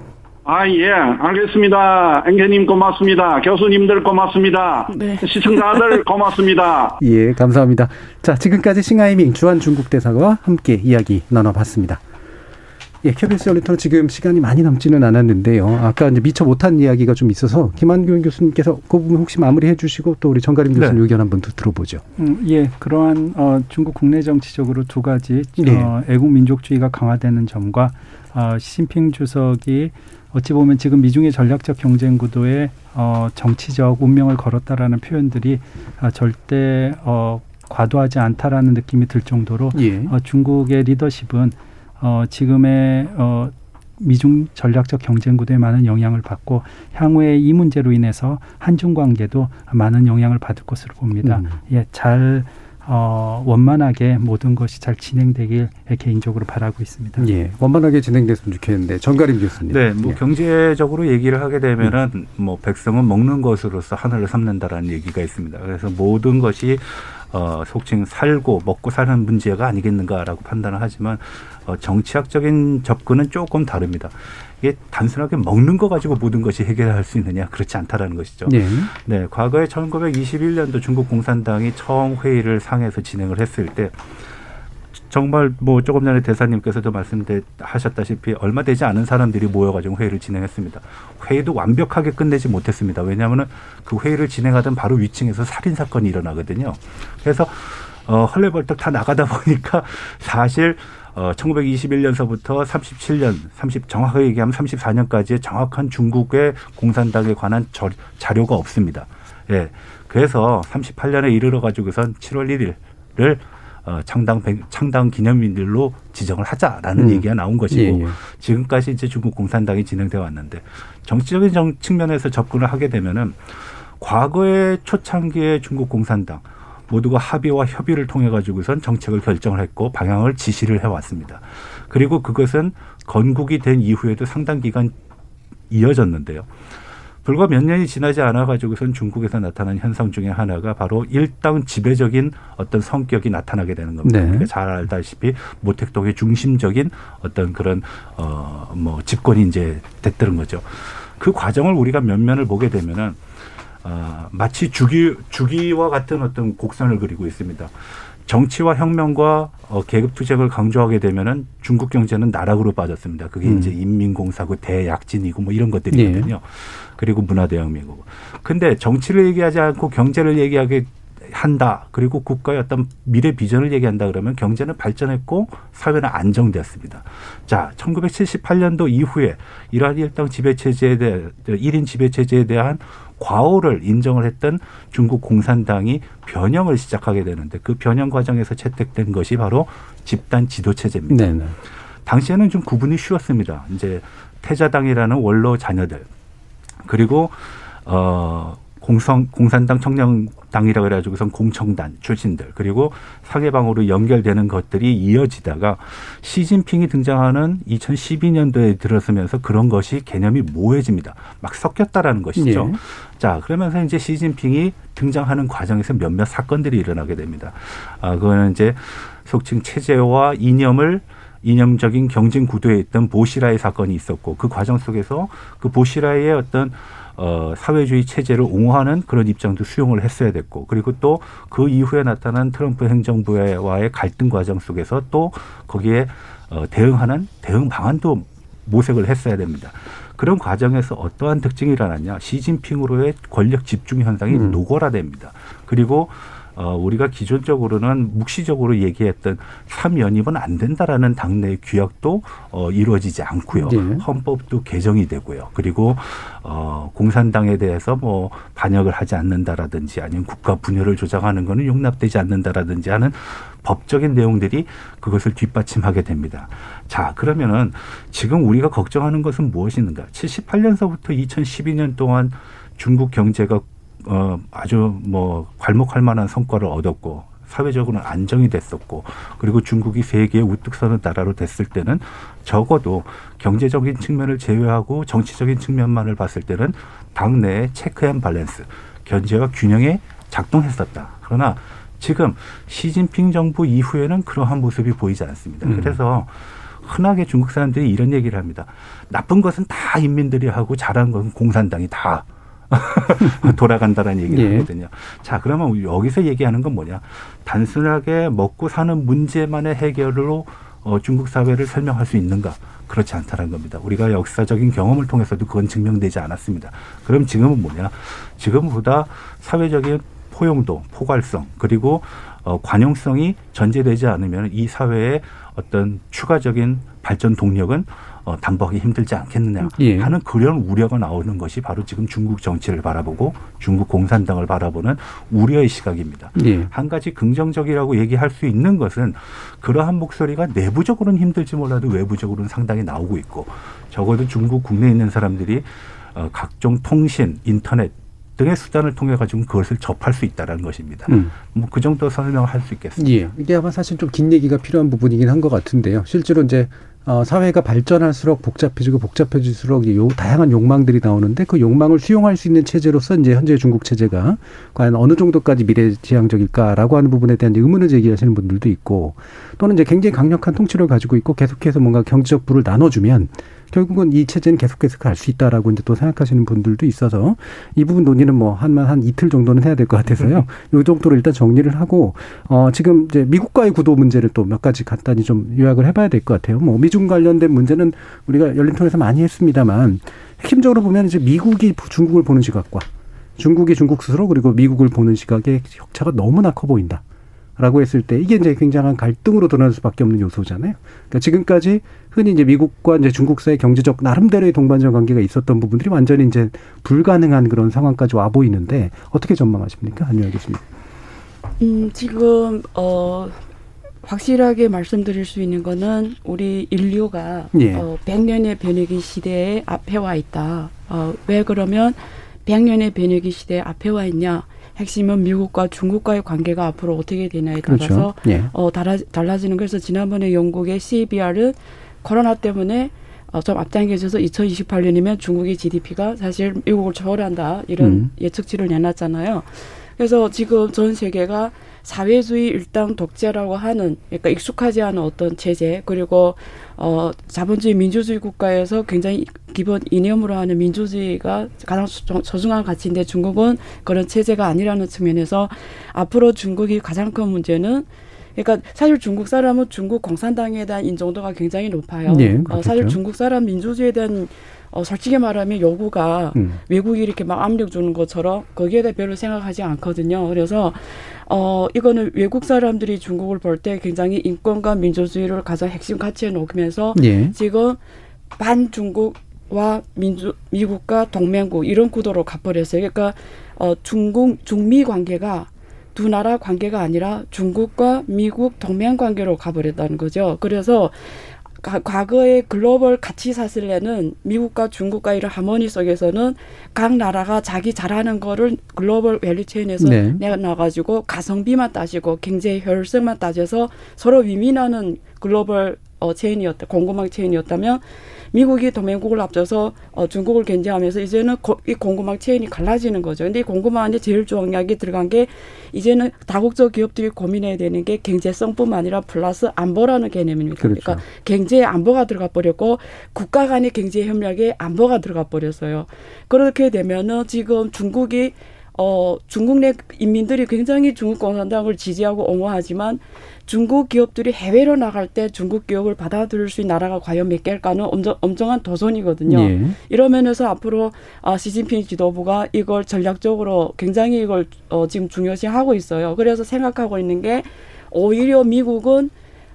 아, 예, 알겠습니다. 앵계님 고맙습니다. 교수님들 고맙습니다. 네. 시청자들 고맙습니다. 예, 감사합니다. 자, 지금까지 싱하이밍 주한 중국 대사와 함께 이야기 나눠봤습니다. 예, KBS 열리터는 지금 시간이 많이 남지는 않았는데요. 아까 이제 미처 못한 이야기가 좀 있어서 김한규 교수님께서 그 부분 혹시 마무리해 주시고 또 우리 정가림 교수님 네. 의견 한번 더 들어보죠. 음, 예, 그러한 어, 중국 국내 정치적으로 두 가지 네. 어, 애국 민족주의가 강화되는 점과 어, 시진핑 주석이 어찌 보면 지금 미중의 전략적 경쟁 구도에 어, 정치적 운명을 걸었다라는 표현들이 아, 절대 어, 과도하지 않다라는 느낌이 들 정도로 예. 어, 중국의 리더십은 어, 지금의 어, 미중 전략적 경쟁 구도에 많은 영향을 받고 향후에 이 문제로 인해서 한중 관계도 많은 영향을 받을 것으로 봅니다. 음. 예, 잘 어, 원만하게 모든 것이 잘 진행되길 개인적으로 바라고 있습니다. 예, 원만하게 진행됐으면 좋겠는데 정가림 교수님. 네, 뭐 예. 경제적으로 얘기를 하게 되면은 뭐 백성은 먹는 것으로서 하늘을 삼는다라는 얘기가 있습니다. 그래서 모든 것이 어, 속칭 살고 먹고 사는 문제가 아니겠는가라고 판단을 하지만 어, 정치학적인 접근은 조금 다릅니다. 이게 단순하게 먹는 거 가지고 모든 것이 해결할 수 있느냐 그렇지 않다라는 것이죠. 예. 네, 과거에 1921년도 중국 공산당이 처음 회의를 상해서 진행을 했을 때 정말 뭐 조금 전에 대사님께서도 말씀하셨다시피 얼마 되지 않은 사람들이 모여가지고 회의를 진행했습니다. 회의도 완벽하게 끝내지 못했습니다. 왜냐하면은 그 회의를 진행하던 바로 위층에서 살인 사건이 일어나거든요. 그래서 어, 헐레벌떡 다 나가다 보니까 사실 어, 1921년서부터 37년, 30 정확하게 얘기하면 34년까지의 정확한 중국의 공산당에 관한 저, 자료가 없습니다. 예. 그래서 38년에 이르러 가지고선 7월 1일을 어, 창당 백- 창당 기념일로 지정을 하자라는 음. 얘기가 나온 것이고 예, 예. 지금까지 이제 중국 공산당이 진행돼 왔는데 정치적인 정, 측면에서 접근을 하게 되면은 과거의 초창기의 중국 공산당 모두가 합의와 협의를 통해 가지고선 정책을 결정을 했고 방향을 지시를 해왔습니다. 그리고 그것은 건국이 된 이후에도 상당 기간 이어졌는데요. 불과 몇 년이 지나지 않아 가지고선 중국에서 나타난 현상 중에 하나가 바로 일당 지배적인 어떤 성격이 나타나게 되는 겁니다. 네. 그러니까 잘 알다시피 모택동의 중심적인 어떤 그런 어뭐 집권이 이제 됐다는 거죠. 그 과정을 우리가 면면을 보게 되면은 아, 마치 주기 주기와 같은 어떤 곡선을 그리고 있습니다. 정치와 혁명과 어, 계급 투쟁을 강조하게 되면은 중국 경제는 나락으로 빠졌습니다. 그게 음. 이제 인민공사고 대약진이고 뭐 이런 것들이거든요. 그리고 문화대혁명이고. 근데 정치를 얘기하지 않고 경제를 얘기하게 한다. 그리고 국가의 어떤 미래 비전을 얘기한다 그러면 경제는 발전했고 사회는 안정되었습니다. 자, 1978년도 이후에 이러한 일당 지배 체제에 대해 일인 지배 체제에 대한 과오를 인정을 했던 중국 공산당이 변형을 시작하게 되는데 그 변형 과정에서 채택된 것이 바로 집단 지도 체제입니다. 네네. 당시에는 좀 구분이 쉬웠습니다. 이제 태자당이라는 원로 자녀들 그리고 어 공성 공산당 청년 당이라 그래가지고선 공청단 출신들 그리고 상해방으로 연결되는 것들이 이어지다가 시진핑이 등장하는 2012년도에 들어서면서 그런 것이 개념이 모호해집니다. 막 섞였다라는 것이죠. 예. 자 그러면서 이제 시진핑이 등장하는 과정에서 몇몇 사건들이 일어나게 됩니다. 아 그거는 이제 속칭 체제와 이념을 이념적인 경쟁 구도에 있던 보시라의 사건이 있었고 그 과정 속에서 그 보시라의 어떤 어, 사회주의 체제를 옹호하는 그런 입장도 수용을 했어야 됐고 그리고 또 그 이후에 나타난 트럼프 행정부와의 갈등 과정 속에서 또 거기에 어, 대응하는 대응 방안도 모색을 했어야 됩니다. 그런 과정에서 어떠한 특징이 일어났냐 시진핑으로의 권력 집중 현상이 음. 노골화됩니다. 그리고 어, 우리가 기존적으로는 묵시적으로 얘기했던 삼연입은 안 된다라는 당내의 규약도 어, 이루어지지 않고요. 네. 헌법도 개정이 되고요. 그리고 어, 공산당에 대해서 뭐 반역을 하지 않는다라든지 아니면 국가 분열을 조장하는 거는 용납되지 않는다라든지 하는 법적인 내용들이 그것을 뒷받침하게 됩니다. 자, 그러면은 지금 우리가 걱정하는 것은 무엇인가? 78년서부터 2012년 동안 중국 경제가 어, 아주 뭐 괄목할 만한 성과를 얻었고 사회적으로는 안정이 됐었고 그리고 중국이 세계의 우뚝 서는 나라로 됐을 때는 적어도 경제적인 측면을 제외하고 정치적인 측면만을 봤을 때는 당내의 체크앤 밸런스 견제와 균형에 작동했었다. 그러나 지금 시진핑 정부 이후에는 그러한 모습이 보이지 않습니다. 음. 그래서 흔하게 중국 사람들이 이런 얘기를 합니다. 나쁜 것은 다 인민들이 하고 잘한 것은 공산당이 다 돌아간다라는 얘기를 예. 하거든요. 자, 그러면 여기서 얘기하는 건 뭐냐? 단순하게 먹고 사는 문제만의 해결로 어, 중국 사회를 설명할 수 있는가? 그렇지 않다는 겁니다. 우리가 역사적인 경험을 통해서도 그건 증명되지 않았습니다. 그럼 지금은 뭐냐? 지금보다 사회적인 포용도, 포괄성, 그리고 어, 관용성이 전제되지 않으면 이 사회의 어떤 추가적인 발전 동력은 어, 담보하기 힘들지 않겠느냐 예. 하는 그런 우려가 나오는 것이 바로 지금 중국 정치를 바라보고 중국 공산당을 바라보는 우려의 시각입니다. 예. 한 가지 긍정적이라고 얘기할 수 있는 것은 그러한 목소리가 내부적으로는 힘들지 몰라도 외부적으로는 상당히 나오고 있고 적어도 중국 국내에 있는 사람들이 어, 각종 통신, 인터넷 등의 수단을 통해 가지고 그것을 접할 수 있다라는 것입니다. 음. 뭐그 정도 설명할 수 있겠습니다. 예. 이게 아마 사실 좀 긴 얘기가 필요한 부분이긴 한 것 같은데요. 실제로 이제 어, 사회가 발전할수록 복잡해지고 복잡해질수록 이 요, 다양한 욕망들이 나오는데 그 욕망을 수용할 수 있는 체제로서 이제 현재 중국 체제가 과연 어느 정도까지 미래지향적일까라고 하는 부분에 대한 의문을 제기하시는 분들도 있고 또는 이제 굉장히 강력한 통치를 가지고 있고 계속해서 뭔가 경제적 부를 나눠주면 결국은 이 체제는 계속해서 갈수 있다라고 이제 또 생각하시는 분들도 있어서 이 부분 논의는 뭐 한만 한 이틀 정도는 해야 될 것 같아서요. 요 정도로 일단 정리를 하고 어 지금 이제 미국과의 구도 문제를 또 몇 가지 간단히 좀 요약을 해봐야 될 것 같아요. 뭐 미중 관련된 문제는 우리가 열린 통해서 많이 했습니다만 핵심적으로 보면 이제 미국이 중국을 보는 시각과 중국이 중국 스스로 그리고 미국을 보는 시각의 격차가 너무나 커 보인다. 라고 했을 때 이게 이제 굉장한 갈등으로 드러날 수밖에 없는 요소잖아요. 그러니까 지금까지 흔히 이제 미국과 이제 중국 사이 경제적 나름대로의 동반자 관계가 있었던 부분들이 완전히 이제 불가능한 그런 상황까지 와 보이는데 어떻게 전망하십니까? 교수님. 음, 지금 어 확실하게 말씀드릴 수 있는 거는 우리 인류가 예. 어 100년의 변혁의 시대에 앞에 와 있다. 어, 왜 그러면 100년의 변혁의 시대에 앞에 와 있냐? 핵심은 미국과 중국과의 관계가 앞으로 어떻게 되냐에 따라서 그렇죠. 예. 어, 달라, 달라지는 그래서 지난번에 영국의 CBR은 코로나 때문에 어, 좀 앞당겨져서 2028년이면 중국의 GDP가 사실 미국을 초월한다 이런 음. 예측치를 내놨잖아요. 그래서 지금 전 세계가 사회주의 일당 독재라고 하는 그러니까 익숙하지 않은 어떤 체제 그리고 어 자본주의 민주주의 국가에서 굉장히 기본 이념으로 하는 민주주의가 가장 소- 소중한 가치인데 중국은 그런 체제가 아니라는 측면에서 앞으로 중국이 가장 큰 문제는 그러니까 사실 중국 사람은 중국 공산당에 대한 인정도가 굉장히 높아요. 예, 어, 사실 중국 사람 민주주의에 대한 어, 솔직히 말하면 요구가 음. 외국이 이렇게 막 압력 주는 것처럼 거기에 대해 별로 생각하지 않거든요. 그래서 어 이거는 외국 사람들이 중국을 볼 때 굉장히 인권과 민주주의를 가장 핵심 가치에 놓으면서 예. 지금 반중국과 민주 미국과 동맹국 이런 구도로 가버렸어요. 그러니까 어 중국 중미 관계가 두 나라 관계가 아니라 중국과 미국 동맹 관계로 가버렸다는 거죠. 그래서 가- 과거의 글로벌 가치 사슬에는 미국과 중국과 이런 하모니 속에서는 각 나라가 자기 잘하는 거를 global value chain에서 네. 내놔가지고 가성비만 따지고 경제 효율성만 따져서 서로 위민하는 글로벌 어, 체인이었다, 공급망 체인이었다면 미국이 동맹국을 앞서서 어, 중국을 견제하면서 이제는 고, 이 공급망 체인이 갈라지는 거죠. 근데 이 공급망 안에 제일 중요하게 들어간 게 이제는 다국적 기업들이 고민해야 되는 게 경제성뿐만 아니라 플러스 안보라는 개념입니다. 그렇죠. 그러니까 경제에 안보가 들어가 버렸고 국가 간의 경제 협력에 안보가 들어가 버렸어요. 그렇게 되면은 지금 중국이 어 중국 내 인민들이 굉장히 중국 공산당을 지지하고 옹호하지만 중국 기업들이 해외로 나갈 때 중국 기업을 받아들일 수 있는 나라가 과연 몇 개일까는 엄청, 엄청한 도전이거든요. 예. 이런 면에서 앞으로 아, 시진핑 지도부가 이걸 전략적으로 굉장히 이걸 어, 지금 중요시하고 있어요. 그래서 생각하고 있는 게 오히려 미국은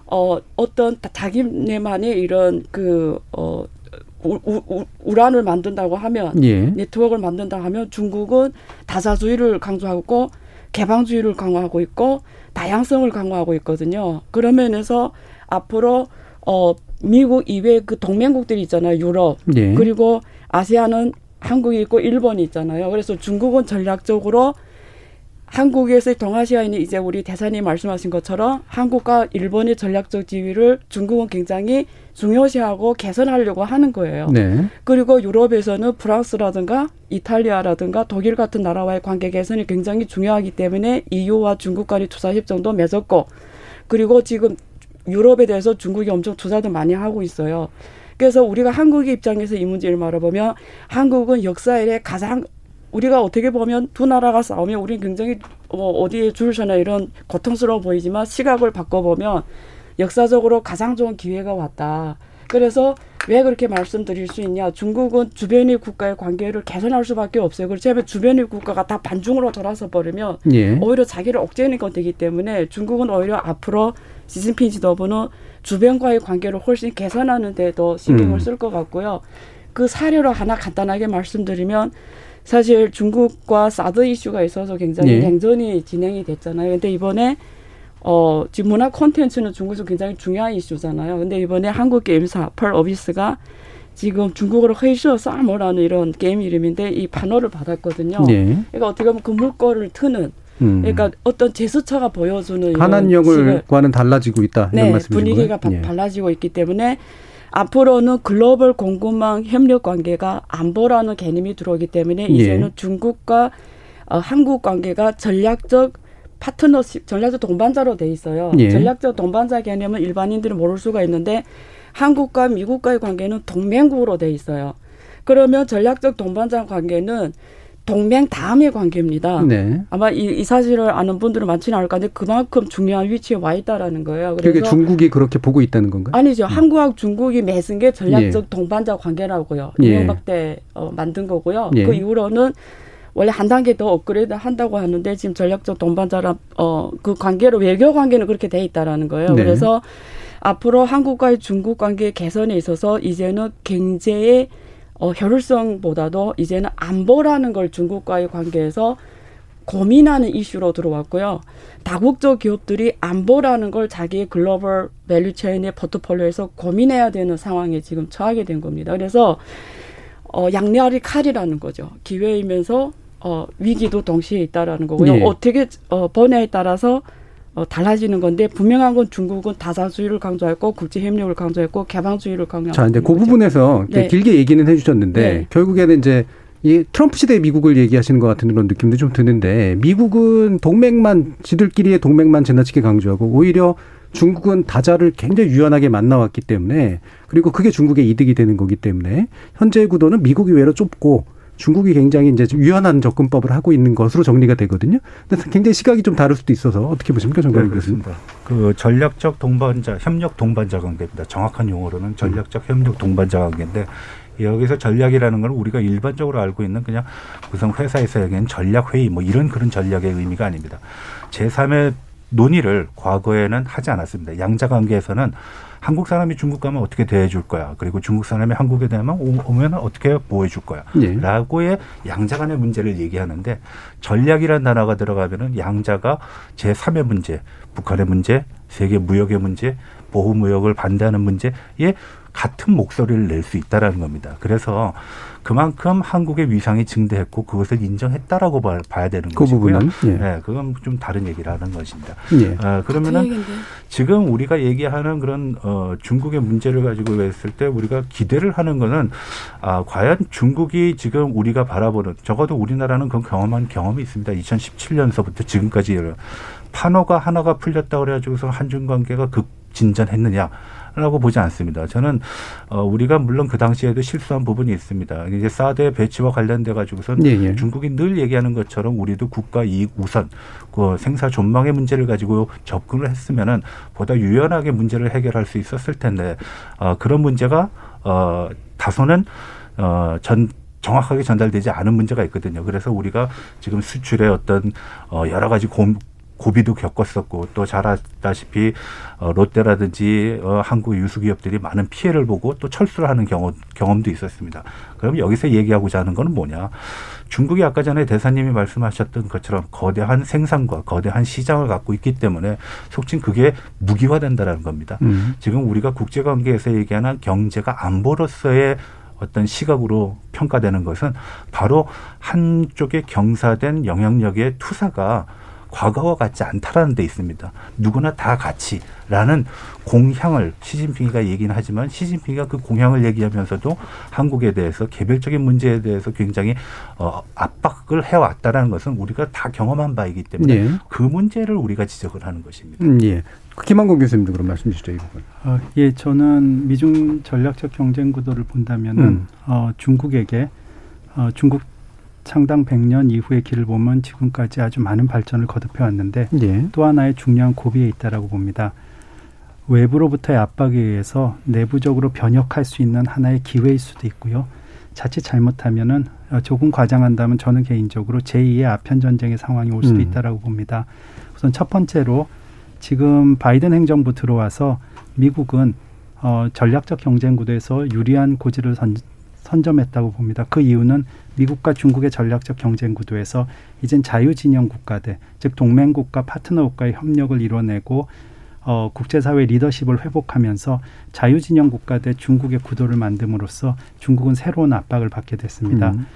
어, 어떤 다- 자기네만의 이런 그, 어, 우, 우, 우- 우란을 만든다고 하면 예. 네트워크를 만든다 하면 중국은 다자주의를 강조하고 개방주의를 강화하고 있고 다양성을 강화하고 있거든요. 그런 면에서 앞으로 어 미국 이외 그 동맹국들이 있잖아요. 유럽 예. 그리고 아시아는 한국이 있고 일본이 있잖아요. 그래서 중국은 전략적으로 한국에서의 동아시아에 있는 이제 우리 대사님 말씀하신 것처럼 한국과 일본의 전략적 지위를 중국은 굉장히 중요시하고 개선하려고 하는 거예요. 네. 그리고 유럽에서는 프랑스라든가 이탈리아라든가 독일 같은 나라와의 관계 개선이 굉장히 중요하기 때문에 EU와 중국 간의 투자 협정도 맺었고 그리고 지금 유럽에 대해서 중국이 엄청 투자도 많이 하고 있어요. 그래서 우리가 한국의 입장에서 이 문제를 말해보면 한국은 역사에 가장 우리가 어떻게 보면 두 나라가 싸우면 우리는 굉장히 뭐 어디에 줄 서나 이런 고통스러워 보이지만 시각을 바꿔보면 역사적으로 가장 좋은 기회가 왔다. 그래서 왜 그렇게 말씀드릴 수 있냐? 중국은 주변의 국가의 관계를 개선할 수밖에 없어요. 그렇다면 주변의 국가가 다 반중으로 돌아서 버리면 예. 오히려 자기를 억제하는 건 되기 때문에 중국은 오히려 앞으로 시진핑 지도부는 주변과의 관계를 훨씬 개선하는 데더 신경을 음. 쓸것 같고요. 그 사례로 하나 간단하게 말씀드리면 사실 중국과 사드 이슈가 있어서 굉장히 예. 냉전이 진행이 됐잖아요. 근데 이번에 어, 지금 문화 콘텐츠는 중국에서 굉장히 중요한 이슈잖아요. 근데 이번에 한국 게임사 펄 어비스가 지금 중국어로 黑色沙漠라는 이런 게임 이름인데 이 판호를 받았거든요. 예. 그러니까 어떻게 보면 그 물꼬를 트는 음. 그러니까 어떤 제스처가 보여주는 이런 한한령을과는 달라지고 있다 이런 네, 말씀이신 분위기가 바-? 예. 달라지고 있기 때문에 앞으로는 글로벌 공급망 협력 관계가 안보라는 개념이 들어오기 때문에 예. 이제는 중국과 어, 한국 관계가 전략적 파트너십, 전략적 동반자로 돼 있어요. 예. 전략적 동반자 개념은 일반인들은 모를 수가 있는데 한국과 미국과의 관계는 동맹국으로 돼 있어요. 그러면 전략적 동반자 관계는 동맹 다음의 관계입니다. 네. 아마 이, 이 사실을 아는 분들은 많지는 않을 건데 그만큼 중요한 위치에 와 있다라는 거예요. 그게 그래서 중국이 그렇게 보고 있다는 건가요? 아니죠. 한국하고 중국이 맺은 게 전략적 동반자 관계라고요. 예. 이명박 때 어, 만든 거고요. 예. 그 이후로는 원래 한 단계 더 업그레이드 한다고 하는데 지금 전략적 동반자라 어, 그 관계로 외교 관계는 그렇게 돼 있다라는 거예요. 네. 그래서 앞으로 한국과의 중국 관계 개선에 있어서 이제는 경제의 어, 효율성보다도 이제는 안보라는 걸 중국과의 관계에서 고민하는 이슈로 들어왔고요. 다국적 기업들이 안보라는 걸 자기의 글로벌 value chain의 포트폴리오에서 고민해야 되는 상황에 지금 처하게 된 겁니다. 그래서 어, 양날의 칼이라는 거죠. 기회이면서 어, 위기도 동시에 있다라는 거고요. 예. 어떻게 어, 번외에 따라서 어, 달라지는 건데 분명한 건 중국은 다자주의를 강조했고 국제 협력을 강조했고 개방주의를 강조하고 자, 이제 있는 그 거죠. 부분에서 네. 길게 얘기는 해주셨는데 네. 결국에는 이제 이 트럼프 시대 미국을 얘기하시는 것 같은 그런 느낌도 좀 드는데 미국은 동맹만 지들끼리의 동맹만 지나치게 강조하고 오히려 중국은 다자를 굉장히 유연하게 만나왔기 때문에 그리고 그게 중국의 이득이 되는 거기 때문에 현재 구도는 미국이 외로 좁고 중국이 굉장히 이제 유연한 접근법을 하고 있는 것으로 정리가 되거든요. 근데 굉장히 시각이 좀 다를 수도 있어서 어떻게 보십니까, 정관용 네, 교수님? 그 전략적 동반자, 협력 동반자 관계입니다. 정확한 용어로는 전략적 협력 동반자 관계인데 여기서 전략이라는 건 우리가 일반적으로 알고 있는 그냥 무슨 회사에서 얘기하는 전략 회의 뭐 이런 그런 전략의 의미가 아닙니다. 제3의 논의를 과거에는 하지 않았습니다. 양자 관계에서는 한국 사람이 중국 가면 어떻게 대해줄 거야. 그리고 중국 사람이 한국에 대하면 오면 어떻게 보호해줄 거야. 예. 라고의 양자 간의 문제를 얘기하는데 전략이라는 단어가 들어가면은 양자가 제3의 문제, 북한의 문제, 세계 무역의 문제, 보호 무역을 반대하는 문제에 같은 목소리를 낼 수 있다라는 겁니다. 그래서 그만큼 한국의 위상이 증대했고 그것을 인정했다라고 봐야 되는 그 것이고요. 부분은, 예. 네, 그건 좀 다른 얘기라는 것입니다. 예. 아, 그 그러면은 얘기인데. 지금 우리가 얘기하는 그런 어, 중국의 문제를 가지고 했을 때 우리가 기대를 하는 거는 아, 과연 중국이 지금 우리가 바라보는 적어도 우리나라는 그 경험한 경험이 있습니다. 2017년서부터 지금까지 판호가 하나가 풀렸다 그래가지고서 한중 관계가 급진전했느냐. 라고 보지 않습니다. 저는 어 우리가 물론 그 당시에도 실수한 부분이 있습니다. 이제 사드 배치와 관련돼 가지고선 예, 예. 중국이 늘 얘기하는 것처럼 우리도 국가 이익 우선 그 생사 존망의 문제를 가지고 접근을 했으면은 보다 유연하게 문제를 해결할 수 있었을 텐데 어 그런 문제가 어 다소는 어 전 정확하게 전달되지 않은 문제가 있거든요. 그래서 우리가 지금 수출의 어떤 어 여러 가지 고, 고비도 겪었었고 또 잘 아다시피 어, 롯데라든지 어, 한국 유수기업들이 많은 피해를 보고 또 철수를 하는 경험, 경험도 있었습니다. 그럼 여기서 얘기하고자 하는 거는 뭐냐? 중국이 아까 전에 대사님이 말씀하셨던 것처럼 거대한 생산과 거대한 시장을 갖고 있기 때문에 속칭 그게 무기화된다라는 겁니다. 음. 지금 우리가 국제관계에서 얘기하는 경제가 안보로서의 어떤 시각으로 평가되는 것은 바로 한쪽에 경사된 영향력의 투사가 과거와 같지 않다라는 데 있습니다. 누구나 다 같이라는 공향을 시진핑이가 얘기는 하지만 시진핑이가 그 공향을 얘기하면서도 한국에 대해서 개별적인 문제에 대해서 굉장히 어, 압박을 해왔다라는 것은 우리가 다 경험한 바이기 때문에 예. 그 문제를 우리가 지적을 하는 것입니다. 음, 예. 김한공 교수님도 그런 말씀 주시죠, 이 부분. 어, 예, 저는 미중 전략적 경쟁 구도를 본다면은 음. 어, 중국에게 어, 중국 창당 100년 이후의 길을 보면 지금까지 아주 많은 발전을 거듭해 왔는데 예. 또 하나의 중요한 고비에 있다라고 봅니다. 외부로부터의 압박에 의해서 내부적으로 변혁할 수 있는 하나의 기회일 수도 있고요. 자칫 잘못하면은 어, 조금 과장한다면 저는 개인적으로 제2의 아편 전쟁의 상황이 올 수도 음. 있다라고 봅니다. 우선 첫 번째로 지금 바이든 행정부 들어와서 미국은 어, 전략적 경쟁 구도에서 유리한 고지를 선, 선점했다고 봅니다. 그 이유는 미국과 중국의 전략적 경쟁 구도에서 이젠 자유진영 국가들, 즉 동맹국가 파트너국가의 협력을 이뤄내고 어, 국제사회 리더십을 회복하면서 자유진영 국가 대 중국의 구도를 만듦으로써 중국은 새로운 압박을 받게 됐습니다. 음.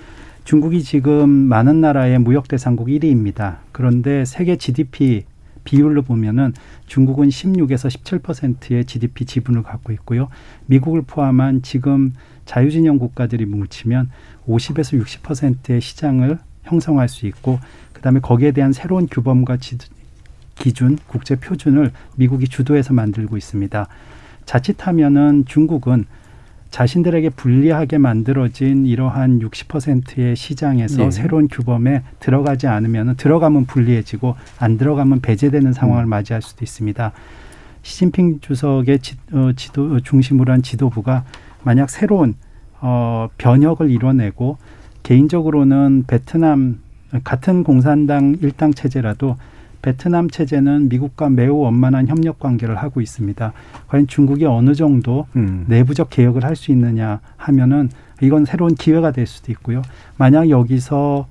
중국이 지금 많은 나라의 무역 대상국 1위입니다. 그런데 세계 GDP 비율로 보면은 중국은 16에서 17%의 GDP 지분을 갖고 있고요. 미국을 포함한 지금 자유진영 국가들이 뭉치면 50에서 60%의 시장을 형성할 수 있고 그다음에 거기에 대한 새로운 규범과 지, 기준, 국제 표준을 미국이 주도해서 만들고 있습니다. 자칫하면은 중국은 자신들에게 불리하게 만들어진 이러한 60%의 시장에서 예. 새로운 규범에 들어가지 않으면 들어가면 불리해지고 안 들어가면 배제되는 상황을 맞이할 수도 있습니다. 시진핑 주석의 지, 어, 지도 중심으로 한 지도부가 만약 새로운 어, 변혁을 이뤄내고 개인적으로는 베트남 같은 공산당 일당 체제라도 베트남 체제는 미국과 매우 원만한 협력 관계를 하고 있습니다. 과연 중국이 어느 정도 음. 내부적 개혁을 할 수 있느냐 하면은 이건 새로운 기회가 될 수도 있고요. 만약 여기서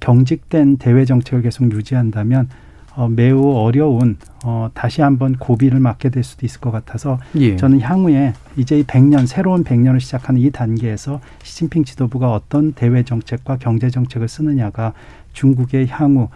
경직된 대외 정책을 계속 유지한다면 어, 매우 어려운 어, 다시 한번 고비를 맞게 될 수도 있을 것 같아서 예. 저는 향후에 이제 이 100년 새로운 100년을 시작하는 이 단계에서 시진핑 지도부가 어떤 대외 정책과 경제 정책을 쓰느냐가 중국의 향후 어,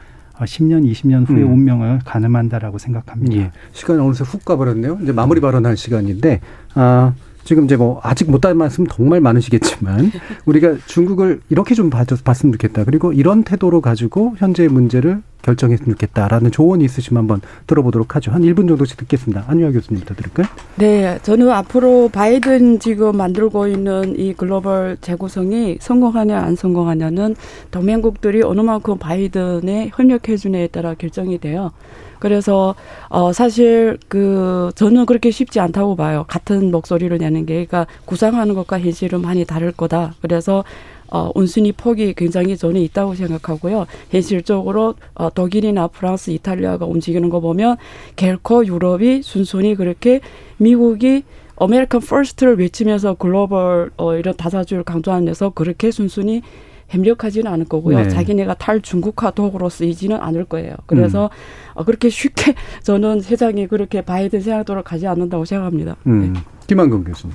10년, 20년 후의 음. 운명을 가늠한다라고 생각합니다. 예. 시간이 어느새 훅 가버렸네요. 이제 마무리 발언할 시간인데, 아, 지금 이제 뭐 아직 못한 말씀 정말 많으시겠지만 우리가 중국을 이렇게 좀 봤으면 좋겠다. 그리고 이런 태도로 가지고 현재의 문제를 결정했으면 좋겠다라는 조언이 있으시면 한번 들어보도록 하죠. 한 1분 정도씩 듣겠습니다. 안유아 교수님부터 들을까요? 네, 저는 앞으로 바이든 지금 만들고 있는 이 글로벌 재구성이 성공하냐 안 성공하냐는 동맹국들이 어느 만큼 바이든에 협력해주냐에 따라 결정이 돼요. 그래서 어 사실 그 저는 그렇게 쉽지 않다고 봐요. 같은 목소리를 내는 게 그러니까 구상하는 것과 현실은 많이 다를 거다. 그래서 어, 운신의 폭이 굉장히 저는 있다고 생각하고요. 현실적으로 어, 독일이나 프랑스, 이탈리아가 움직이는 거 보면 결코 유럽이 순순히 그렇게 미국이 American first를 외치면서 글로벌 어, 이런 다자주의를 강조하는 데서 그렇게 순순히 협력하지는 않을 거고요. 네. 자기네가 탈중국화 도구로 쓰이지는 않을 거예요. 그래서 음. 어, 그렇게 쉽게 저는 세상이 그렇게 바이든 생각도로 가지 않는다고 생각합니다. 음. 네. 김한근 교수님.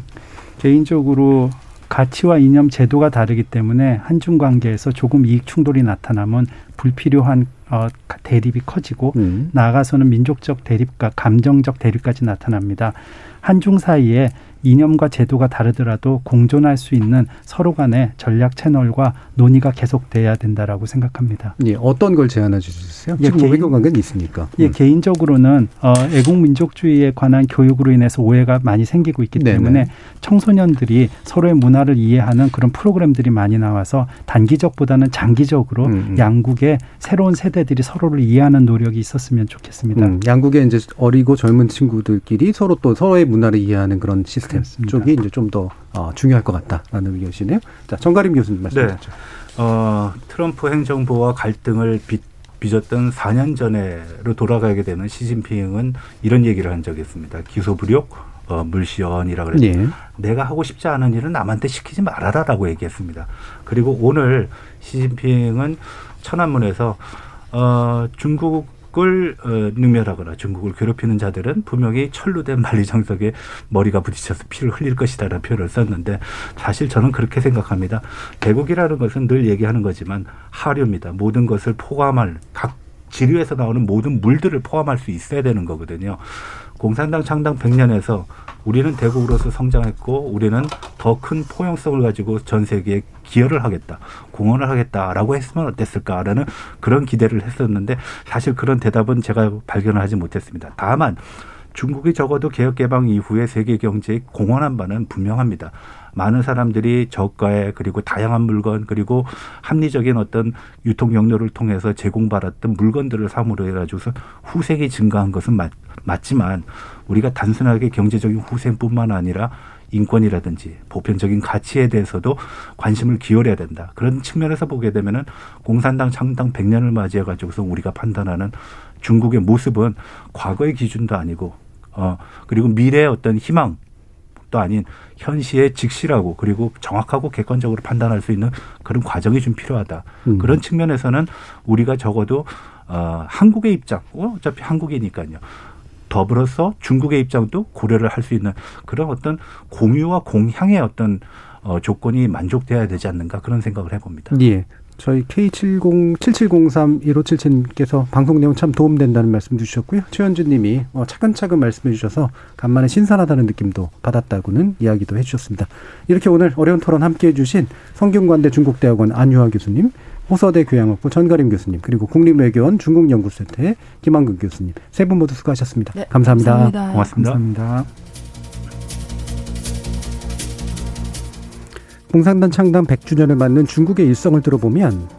개인적으로 가치와 이념 제도가 다르기 때문에 한중 관계에서 조금 이익 충돌이 나타나면 불필요한 어, 대립이 커지고 음. 나아가서는 민족적 대립과 감정적 대립까지 나타납니다. 한중 사이에 이념과 제도가 다르더라도 공존할 수 있는 서로 간의 전략 채널과 논의가 계속돼야 된다라고 생각합니다. 예, 어떤 걸 제안해 주셨어요? 예, 지금 개인, 관계는 있으니까. 예, 음. 개인적으로는 어, 애국 민족주의에 관한 교육으로 인해서 오해가 많이 생기고 있기 때문에 네네. 청소년들이 서로의 문화를 이해하는 그런 프로그램들이 많이 나와서 단기적보다는 장기적으로 음, 음. 양국의 새로운 세대들이 서로를 이해하는 노력이 있었으면 좋겠습니다. 음, 양국의 이제 어리고 젊은 친구들끼리 서로 또 서로의 문화를 이해하는 그런 시스템 시스템 쪽이 이제 좀더 어, 중요할 것 같다라는 의견이시네요. 자, 정가림 교수님 말씀 주시죠. 네. 어, 트럼프 행정부와 갈등을 빚, 빚었던 4년 전에로 돌아가게 되는 시진핑은 이런 얘기를 한 적이 있습니다. 기소불욕, 어, 물시연이라 그래서 예. 내가 하고 싶지 않은 일은 남한테 시키지 말아라라고 얘기했습니다. 그리고 오늘 시진핑은 천안문에서 어, 중국 중국을 어, 능멸하거나 중국을 괴롭히는 자들은 분명히 철로 된 만리장석에 머리가 부딪혀서 피를 흘릴 것이다라는 표현을 썼는데 사실 저는 그렇게 생각합니다. 대국이라는 것은 늘 얘기하는 거지만 하류입니다. 모든 것을 포함할 각 지류에서 나오는 모든 물들을 포함할 수 있어야 되는 거거든요. 공산당 창당 100년에서 우리는 대국으로서 성장했고 우리는 더 큰 포용성을 가지고 전 세계에 기여를 하겠다, 공헌을 하겠다라고 했으면 어땠을까라는 그런 기대를 했었는데 사실 그런 대답은 제가 발견을 하지 못했습니다. 다만 중국이 적어도 개혁 개방 이후에 세계 경제에 공헌한 바는 분명합니다. 많은 사람들이 저가에 그리고 다양한 물건 그리고 합리적인 어떤 유통 경로를 통해서 제공받았던 물건들을 사물로 해가지고서 후생이 증가한 것은 맞, 맞지만 우리가 단순하게 경제적인 후생뿐만 아니라 인권이라든지 보편적인 가치에 대해서도 관심을 기울여야 된다. 그런 측면에서 보게 되면은 공산당 창당 100년을 맞이해 가지고서 우리가 판단하는 중국의 모습은 과거의 기준도 아니고 어 그리고 미래의 어떤 희망 도 아닌 현시에 직시라고 그리고 정확하고 객관적으로 판단할 수 있는 그런 과정이 좀 필요하다. 음. 그런 측면에서는 우리가 적어도 어 한국의 입장, 어, 어차피 한국이니까요. 더불어서 중국의 입장도 고려를 할 수 있는 그런 어떤 공유와 공향의 어떤 어, 조건이 만족돼야 되지 않는가 그런 생각을 해봅니다. 예. 저희 K70-7703-1577님께서 방송 내용 참 도움된다는 말씀 주셨고요. 최현준 님이 어, 차근차근 말씀해 주셔서 간만에 신선하다는 느낌도 받았다고는 이야기도 해 주셨습니다. 이렇게 오늘 어려운 토론 함께 해 주신 성균관대 중국대학원 안유아 교수님, 호서대 교양학부 전가림 교수님, 그리고 국립외교원 중국연구센터의 김한근 교수님 세 분 모두 수고하셨습니다. 네, 감사합니다. 감사합니다. 고맙습니다. 감사합니다. 공산당 창당 100주년을 맞는 중국의 일성을 들어보면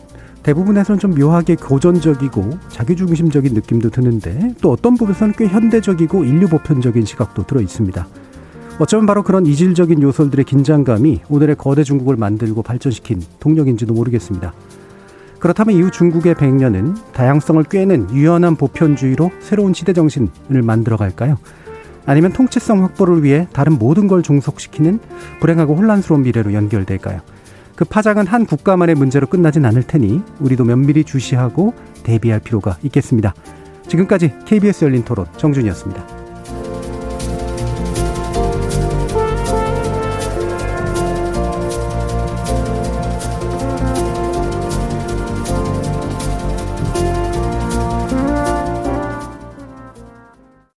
대부분에서는 좀 묘하게 고전적이고 자기중심적인 느낌도 드는데 또 어떤 부분에서는 꽤 현대적이고 인류 보편적인 시각도 들어 있습니다. 어쩌면 바로 그런 이질적인 요소들의 긴장감이 오늘의 거대 중국을 만들고 발전시킨 동력인지도 모르겠습니다. 그렇다면 이후 중국의 100년은 다양성을 꿰는 유연한 보편주의로 새로운 시대 정신을 만들어 갈까요? 아니면 통치성 확보를 위해 다른 모든 걸 종속시키는 불행하고 혼란스러운 미래로 연결될까요? 그 파장은 한 국가만의 문제로 끝나진 않을 테니 우리도 면밀히 주시하고 대비할 필요가 있겠습니다. 지금까지 KBS 열린 토론 정준이었습니다.